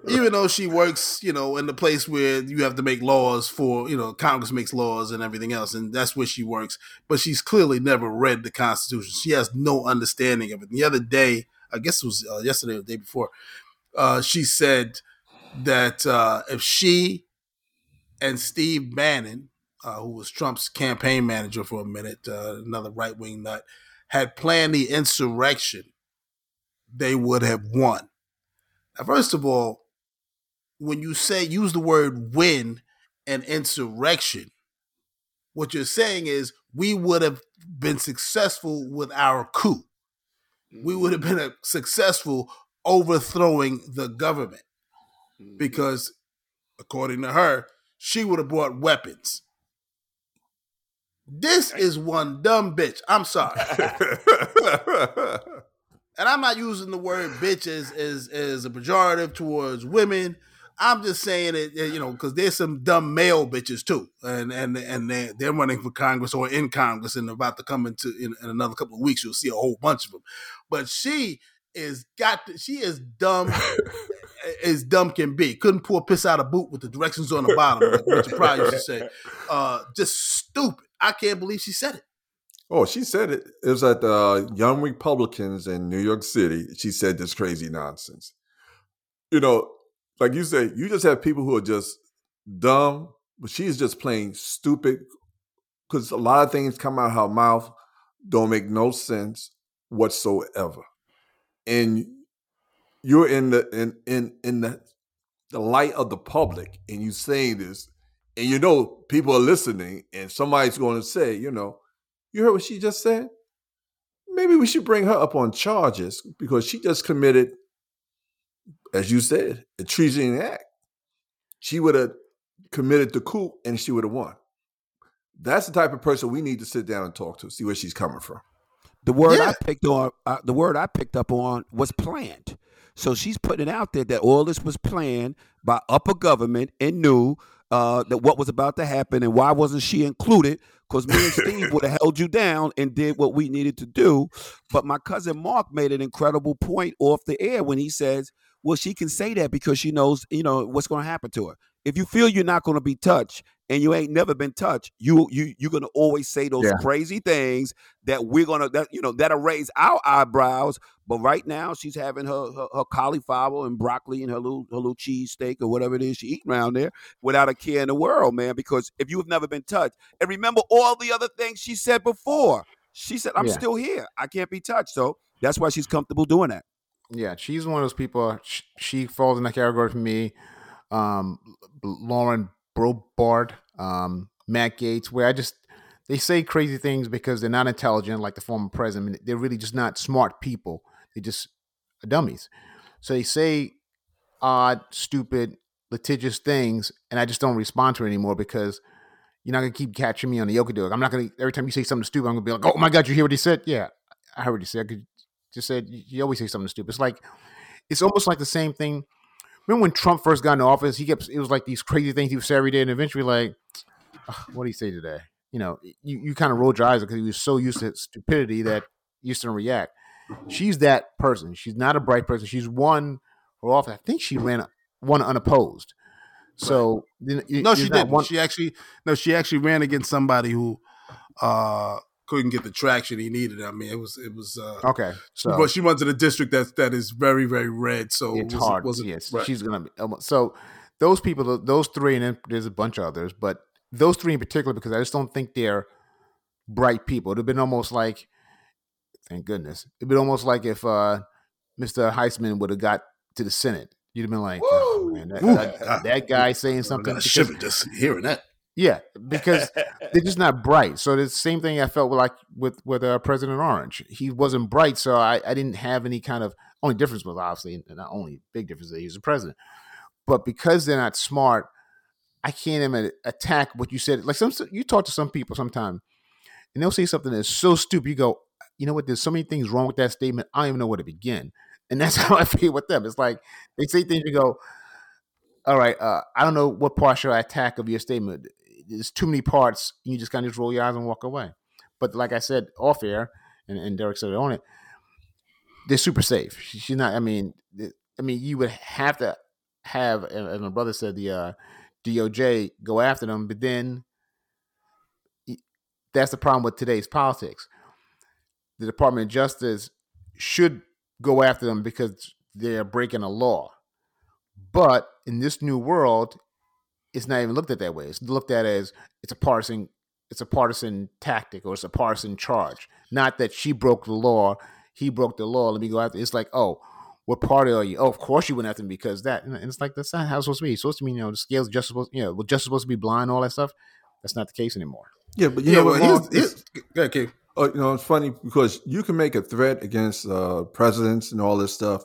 even though she works, you know, in the place where you have to make laws for, you know, Congress makes laws and everything else, and that's where she works. But she's clearly never read the Constitution. She has no understanding of it. The other day, I guess it was uh, yesterday or the day before, uh, she said that uh, if she and Steve Bannon, uh, who was Trump's campaign manager for a minute, uh, another right wing nut, had planned the insurrection, they would have won. Now, first of all, when you say use the word win and insurrection, what you're saying is we would have been successful with our coup. We would have been a, successful overthrowing the government mm-hmm. because, according to her, she would have brought weapons. This is one dumb bitch. I'm sorry. and I'm not using the word bitch as, as, as a pejorative towards women. I'm just saying it, you know, because there's some dumb male bitches too, and and and they're, they're running for Congress or in Congress and about to come into in, in another couple of weeks. You'll see a whole bunch of them. But she is got to, she is dumb as dumb can be. Couldn't pull piss out a boot with the directions on the bottom, like Richard Pryor used to say. Uh, just stupid. I can't believe she said it. Oh, she said it. It was at the Young Republicans in New York City. She said this crazy nonsense. You know, like you say, you just have people who are just dumb, but she's just plain stupid because a lot of things come out of her mouth don't make no sense whatsoever. And you're in the in in in the the light of the public and you saying this and you know people are listening and somebody's going to say, you know, you heard what she just said? Maybe we should bring her up on charges because she just committed as you said, a treason act. She would have committed the coup and she would have won. That's the type of person we need to sit down and talk to, see where she's coming from. The word yeah. I picked on, uh, the word I picked up on was planned. So she's putting it out there that all this was planned by upper government and knew uh, that what was about to happen and why wasn't she included? Because me and Steve would have held you down and did what we needed to do. But my cousin Mark made an incredible point off the air when he says well, she can say that because she knows, you know, what's going to happen to her. If you feel you're not going to be touched and you ain't never been touched, you you you're going to always say those yeah. crazy things that we're going to that you know that'll raise our eyebrows. But right now, she's having her, her, her cauliflower and broccoli and her little her little cheese steak or whatever it is she eating around there without a care in the world, man. Because if you have never been touched, and remember all the other things she said before, she said, "I'm yeah. still here. I can't be touched." So that's why she's comfortable doing that. Yeah, she's one of those people. She, she falls in that category for me. Um, Lauren Boebert, um, Matt Gaetz, where I just they say crazy things because they're not intelligent, like the former president. They're really just not smart people. They're just dummies. So they say odd, stupid, litigious things, and I just don't respond to it anymore because you're not gonna keep catching me on the yoke I'm not gonna every time you say something stupid, I'm gonna be like, "Oh my god, you hear what he said?" Yeah, I heard what he said. I could just said you always say something stupid. It's like it's almost like the same thing. Remember when Trump first got in office? He kept it was like these crazy things he would say every day, and eventually, like, what did he say today? You know, you, you kind of rolled your eyes because he was so used to stupidity that you used to react. She's that person. She's not a bright person. She's won her office. I think she ran one unopposed. So right. you, no, she didn't. One... She actually no, she actually ran against somebody who uh couldn't get the traction he needed. I mean, it was it was uh, okay. So, but she runs in the district that that is very very red. So it's it was, hard. Yes, right. she's gonna be. So those people, those three, and then there's a bunch of others, but those three in particular, because I just don't think they're bright people. It'd have been almost like, thank goodness, it'd been almost like if uh, Mr. Heisman would have got to the Senate. You'd have been like, oh, man, that, that, that, guy saying something. Because, shiver just hearing that. Yeah, because they're just not bright. So the same thing I felt like with with uh, President Orange. He wasn't bright, so I, I didn't have any kind of only difference was obviously not only big difference that he was a president, but because they're not smart, I can't even attack what you said. Like some you talk to some people sometime, and they'll say something that's so stupid. You go, you know what? There's so many things wrong with that statement. I don't even know where to begin. And that's how I feel with them. It's like they say things. You go, all right. Uh, I don't know what part should I attack of your statement there's too many parts. You just kind of just roll your eyes and walk away. But like I said off air, and, and Derek said it on it, they're super safe. She's not. I mean, I mean, you would have to have, as my brother said, the uh, DOJ go after them, but then that's the problem with today's politics. The Department of Justice should go after them because they're breaking a law. But in this new world, it's not even looked at that way. It's looked at as it's a partisan it's a partisan tactic or it's a partisan charge. Not that she broke the law, he broke the law. Let me go after. It's like, oh, what party are you? Oh, of course you went after me because that. And it's like that's not how it's supposed to be. It's supposed to mean you know the scales just supposed you know we're just supposed to be blind, all that stuff. That's not the case anymore. Yeah, but you yeah, know what? Well, here's, okay. Uh, you know, it's funny because you can make a threat against uh, presidents and all this stuff,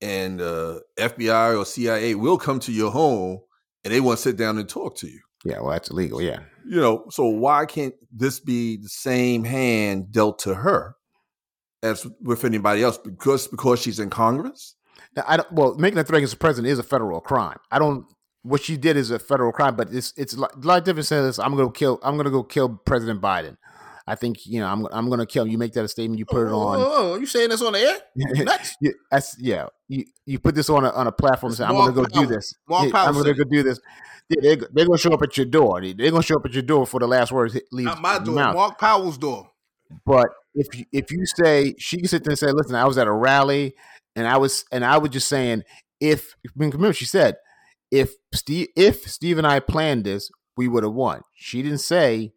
and uh, FBI or CIA will come to your home and they want to sit down and talk to you. Yeah, well, that's illegal. Yeah. You know, so why can't this be the same hand dealt to her as with anybody else? Because because she's in Congress. Now, I don't, well, making a threat against the president is a federal crime. I don't. What she did is a federal crime, but it's it's a lot different. Says I'm going to kill. I'm going to go kill President Biden. I think you know I'm I'm going to kill him. You make that a statement. You put it on. Oh, oh, you saying this on the air? Nuts. yeah, that's, yeah. You you put this on a on a platform. And say, I'm going to go Mark do this. Mark Yeah, I'm going to go do this. Yeah, they they're going to show up at your door. They- They're going to show up at your door for the last words Not my door. mouth. Mark Powell's door. But if you, if you say she can sit there and say, "Listen, I was at a rally and I was and I was just saying if remember she said if Steve if Steve and I planned this, we would have won." She didn't say.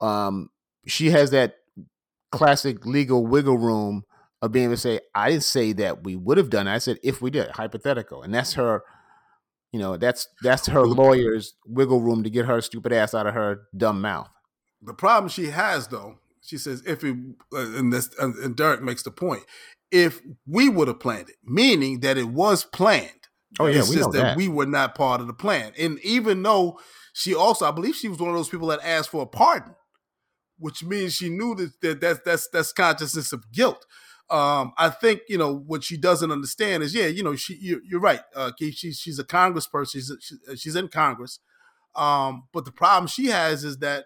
Um, she has that classic legal wiggle room of being able to say, "I didn't say that we would have done." it. I said if we did, hypothetical, and that's her. You know, that's that's her lawyer's wiggle room to get her stupid ass out of her dumb mouth. The problem she has, though, she says, if it, uh, and this, and Derek makes the point, if we would have planned it, meaning that it was planned. Oh, yeah, it's we just know that, that. we were not part of the plan. And even though she also, I believe, she was one of those people that asked for a pardon, which means she knew that, that that's that's that's consciousness of guilt. Um, I think you know what she doesn't understand is, yeah, you know, she you're, you're right. Uh, she's she's a Congressperson. She's she, she's in Congress. Um, but the problem she has is that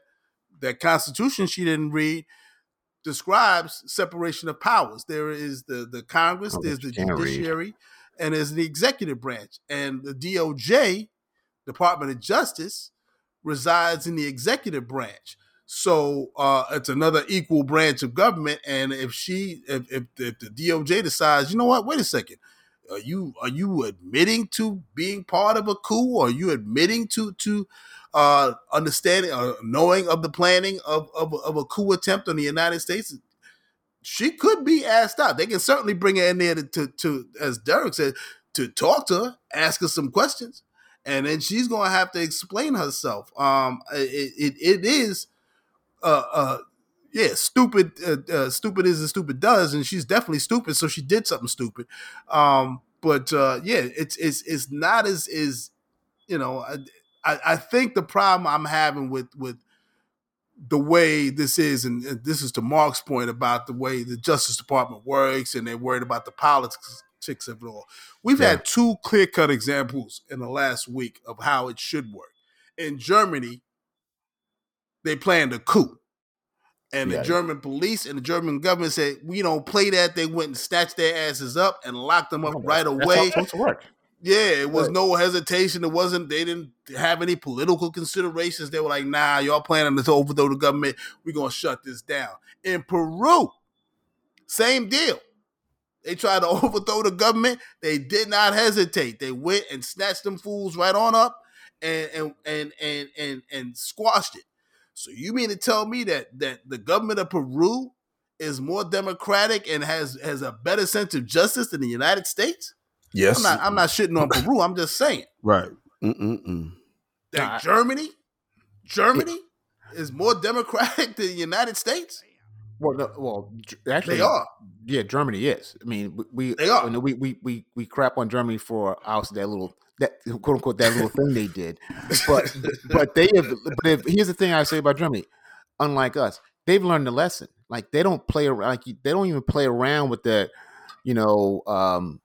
that Constitution she didn't read describes separation of powers. There is the the Congress, Oh, there's the you can't read. judiciary, and there's the executive branch. And the DOJ, Department of Justice, resides in the executive branch. So uh, it's another equal branch of government. And if she, if, if, if the DOJ decides, you know what, wait a second, are you are you admitting to being part of a coup? Are you admitting to to uh, understanding or knowing of the planning of, of of a coup attempt on the United States? She could be asked out. They can certainly bring her in there to, to, to as Derek said, to talk to her, ask her some questions, and then she's going to have to explain herself. Um, it it, it is, uh, uh, yeah, stupid. Uh, uh, stupid is as stupid does, and she's definitely stupid. So she did something stupid. Um, but uh, yeah, it's it's it's not as is, you know. I, I I think the problem I'm having with with the way this is, and and this is to Mark's point about the way the Justice Department works, and they're worried about the politics of it all. We've Yeah. had two clear cut examples in the last week of how it should work. In Germany, they planned a coup. And Yeah. the German police and the German government said, We don't play that. They went and snatched their asses up and locked them up Oh, right that's- That's how away. supposed to work. Yeah, it was Right. no hesitation. It wasn't. They didn't have any political considerations. They were like, "Nah, y'all planning to overthrow the government. We're gonna shut this down." In Peru, same deal. They tried to overthrow the government. They did not hesitate. They went and snatched them fools right on up and and and and and, and squashed it. So you mean to tell me that that the government of Peru is more democratic and has has a better sense of justice than the United States? Yes, I'm not. I'm not shitting on Peru. I'm just saying right. Mm-mm-mm. that Nah, I- Germany, Germany is more democratic than the United States. Well, no, well, actually, They are. Yeah, Germany is. I mean, we we They are. you know, we, we we we crap on Germany for our that little that quote unquote that little thing they did, but but they have. But if, here's the thing I say about Germany, unlike us, they've learned the lesson. Like they don't play around. Like they don't even play around with the, you know, um,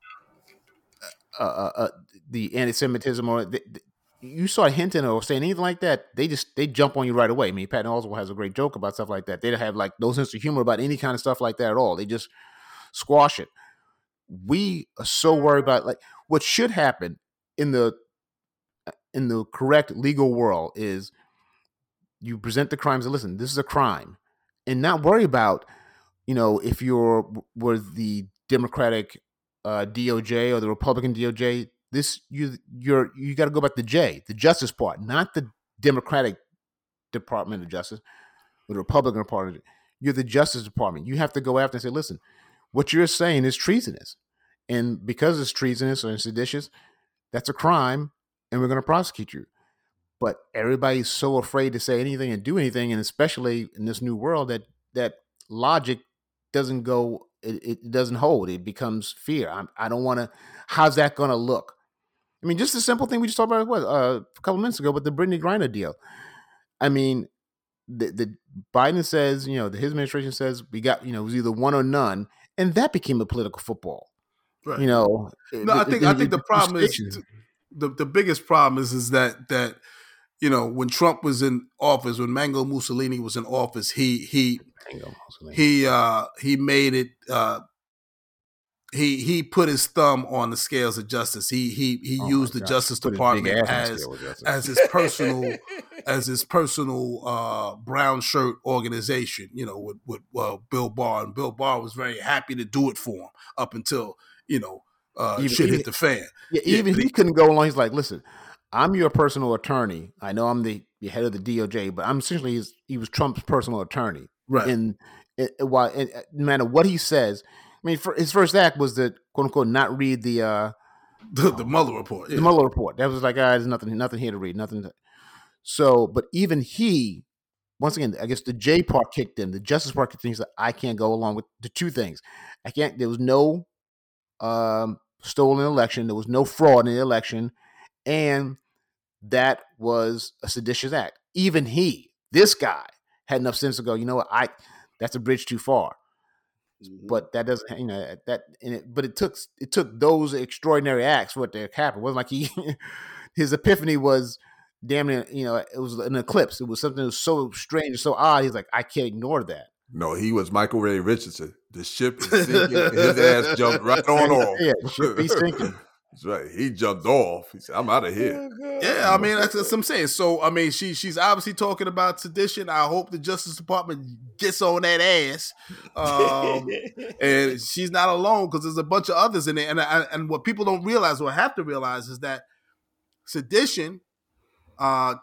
uh, uh, uh the anti-Semitism or the, the- you start hinting or saying anything like that, they just they jump on you right away. I mean, Patton Oswalt has a great joke about stuff like that. They don't have like no sense of humor about any kind of stuff like that at all. They just squash it. We are so worried about like what should happen in the in the correct legal world is you present the crimes and listen, this is a crime, and not worry about you know if you're were the Democratic uh, DOJ or the Republican DOJ. This you you're you got to go back to J, the Justice part, not the Democratic Department of Justice or the Republican part of it. You're the Justice Department. You have to go after and say, listen, what you're saying is treasonous, and because it's treasonous or seditious, that's a crime, and we're going to prosecute you. But everybody's so afraid to say anything and do anything, and especially in this new world, that that logic doesn't go, it, it doesn't hold. It becomes fear. I'm, I don't want to. How's that going to look? I mean, just a simple thing we just talked about what uh, a couple minutes ago, but the Brittney Griner deal. I mean, the, the Biden says, you know, the, his administration says we got, you know, it was either one or none, and that became a political football. Right. You know, No, I think I think the problem is the the biggest problem is is that that you know when Trump was in office, when Mango Mussolini was in office, he he he uh he made it uh he he put his thumb on the scales of justice. He he he Oh used the. Justice Put Department ass on the as scale of justice. as his personal as his personal uh brown shirt organization, you know, with with uh, Bill Barr and Bill Barr was very happy to do it for him up until, you know, uh Even- shit even- hit the fan. Yeah, Yeah, even he he- couldn't go along. He's like, listen, I'm your personal attorney. I know I'm the, the head of the DOJ, but I'm essentially his, he was Trump's personal attorney. Right. And while uh, no matter what he says, I mean, for, his first act was to quote unquote not read the uh, the, the Mueller report. Yeah. the Mueller report. That was like, ah, there's nothing, nothing here to read, nothing. To... So, but even he, once again, I guess the J part kicked in, the Justice part kicked in. He's like, I can't go along with the two things. I can't. There was no um, stolen election. There was no fraud in the election, and that was a seditious act. Even he, this guy, had enough sense to go. You know what? I that's a bridge too far. But that doesn't, you know, that. It, but it took it took those extraordinary acts for it to happen. It wasn't like he his epiphany was damn near, you know, it was an eclipse. It was something that was so strange, so odd. He's like, I can't ignore that. No, he was Michael Ray Richardson. The ship is sinking. His ass jumped right on off. Yeah, the ship be sinking. That's right. He jumped off. He said, "I'm out of here." Yeah, I mean that's, that's what I'm saying. So I mean, she she's obviously talking about sedition. I hope the Justice Department gets on that ass, um, and she's not alone because there's a bunch of others in there. And and and what people don't realize or have to realize is that sedition, uh,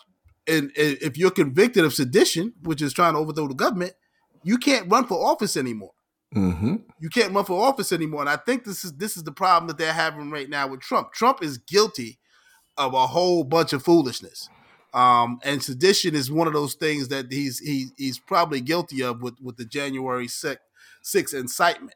and, and if you're convicted of sedition, which is trying to overthrow the government, you can't run for office anymore Mm-hmm. you can't run for office anymore. And I think this is this is the problem that they're having right now with Trump. Trump is guilty of a whole bunch of foolishness. Um, and sedition is one of those things that he's he, he's probably guilty of with, with the January 6th, 6th incitement.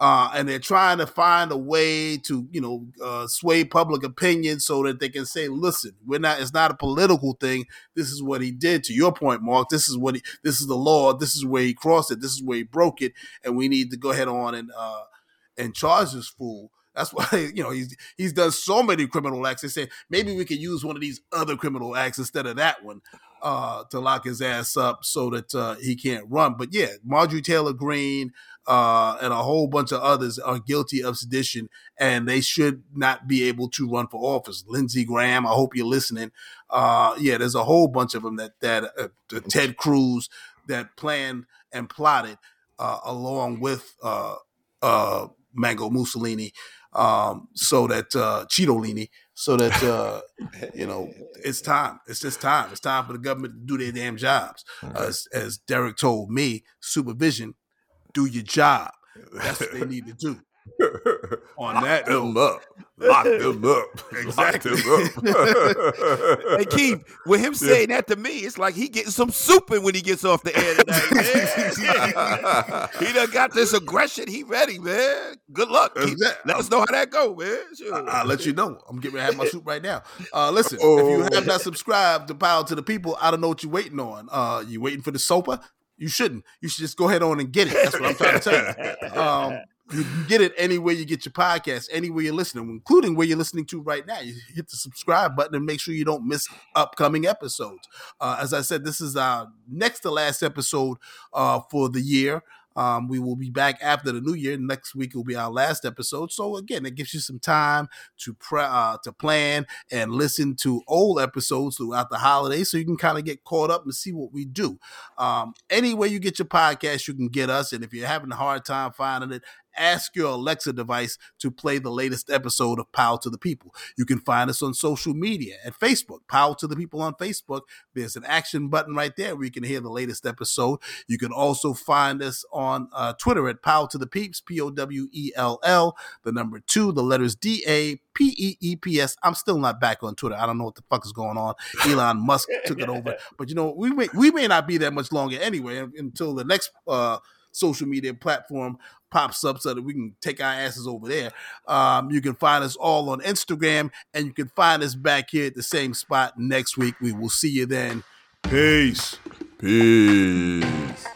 Uh, and they're trying to find a way to, you know, uh, sway public opinion so that they can say, "Listen, we're not. It's not a political thing. This is what he did." To your point, Mark, this is what he. This is the law. This is where he crossed it. This is where he broke it, and we need to go ahead on and uh, and charge this fool. That's why you know he's he's done so many criminal acts. They say maybe we could use one of these other criminal acts instead of that one uh, to lock his ass up so that uh, he can't run. But yeah, Marjorie Taylor Greene uh, and a whole bunch of others are guilty of sedition, and they should not be able to run for office. Lindsey Graham, I hope you're listening. Uh, yeah, there's a whole bunch of them that that uh, Ted Cruz that planned and plotted uh, along with Mango Mussolini, um, so that uh, Cheetolini, so that uh, you know it's time. It's just time. It's time for the government to do their damn jobs. As, as Derek told me, supervision, do your job. That's what they need to do. On that note. Lock them up. Exactly. Lock them up. Hey Keith, with him saying that to me, it's like he getting some souping when he gets off the air tonight. he done got this aggression. He ready, man. Good luck. Keith. Let us know how that go, man. Sure. I- I'll let you know. I'm getting ready to have my soup right now. Uh, listen, if Oh. you have not subscribed to Power to the People, I don't know what you're waiting on. Uh, you waiting for the sopa? You shouldn't. You should just go ahead on and get it. That's what I'm trying to tell you. Um, you can get it anywhere you get your podcast, anywhere you're listening, including where you're listening to right now. You hit the subscribe button and make sure you don't miss upcoming episodes. Uh, as I said, this is our next to last episode uh, for the year. Um, we will be back after the new year. Next week will be our last episode. So again, it gives you some time to pre- uh, to plan and listen to old episodes throughout the holidays, so you can kind of get caught up and see what we do. Um, anywhere you get your podcast, you can get us. And if you're having a hard time finding it, ask your Alexa device to play the latest episode of Power to the People. You can find us on social media at Facebook, Power to the People on Facebook. There's an action button right there where you can hear the latest episode. You can also find us on uh, Twitter at Power to the Peeps, P O W E L L, the number two, the letters D A P E E P S. I'm still not back on Twitter. I don't know what the fuck is going on. Elon Musk took it over, but you know we may we may not be that much longer anyway until the next uh, social media platform pops up so that we can take our asses over there. Um, you can find us all on Instagram, and you can find us back here at the same spot next week. We will see you then. Peace. Peace.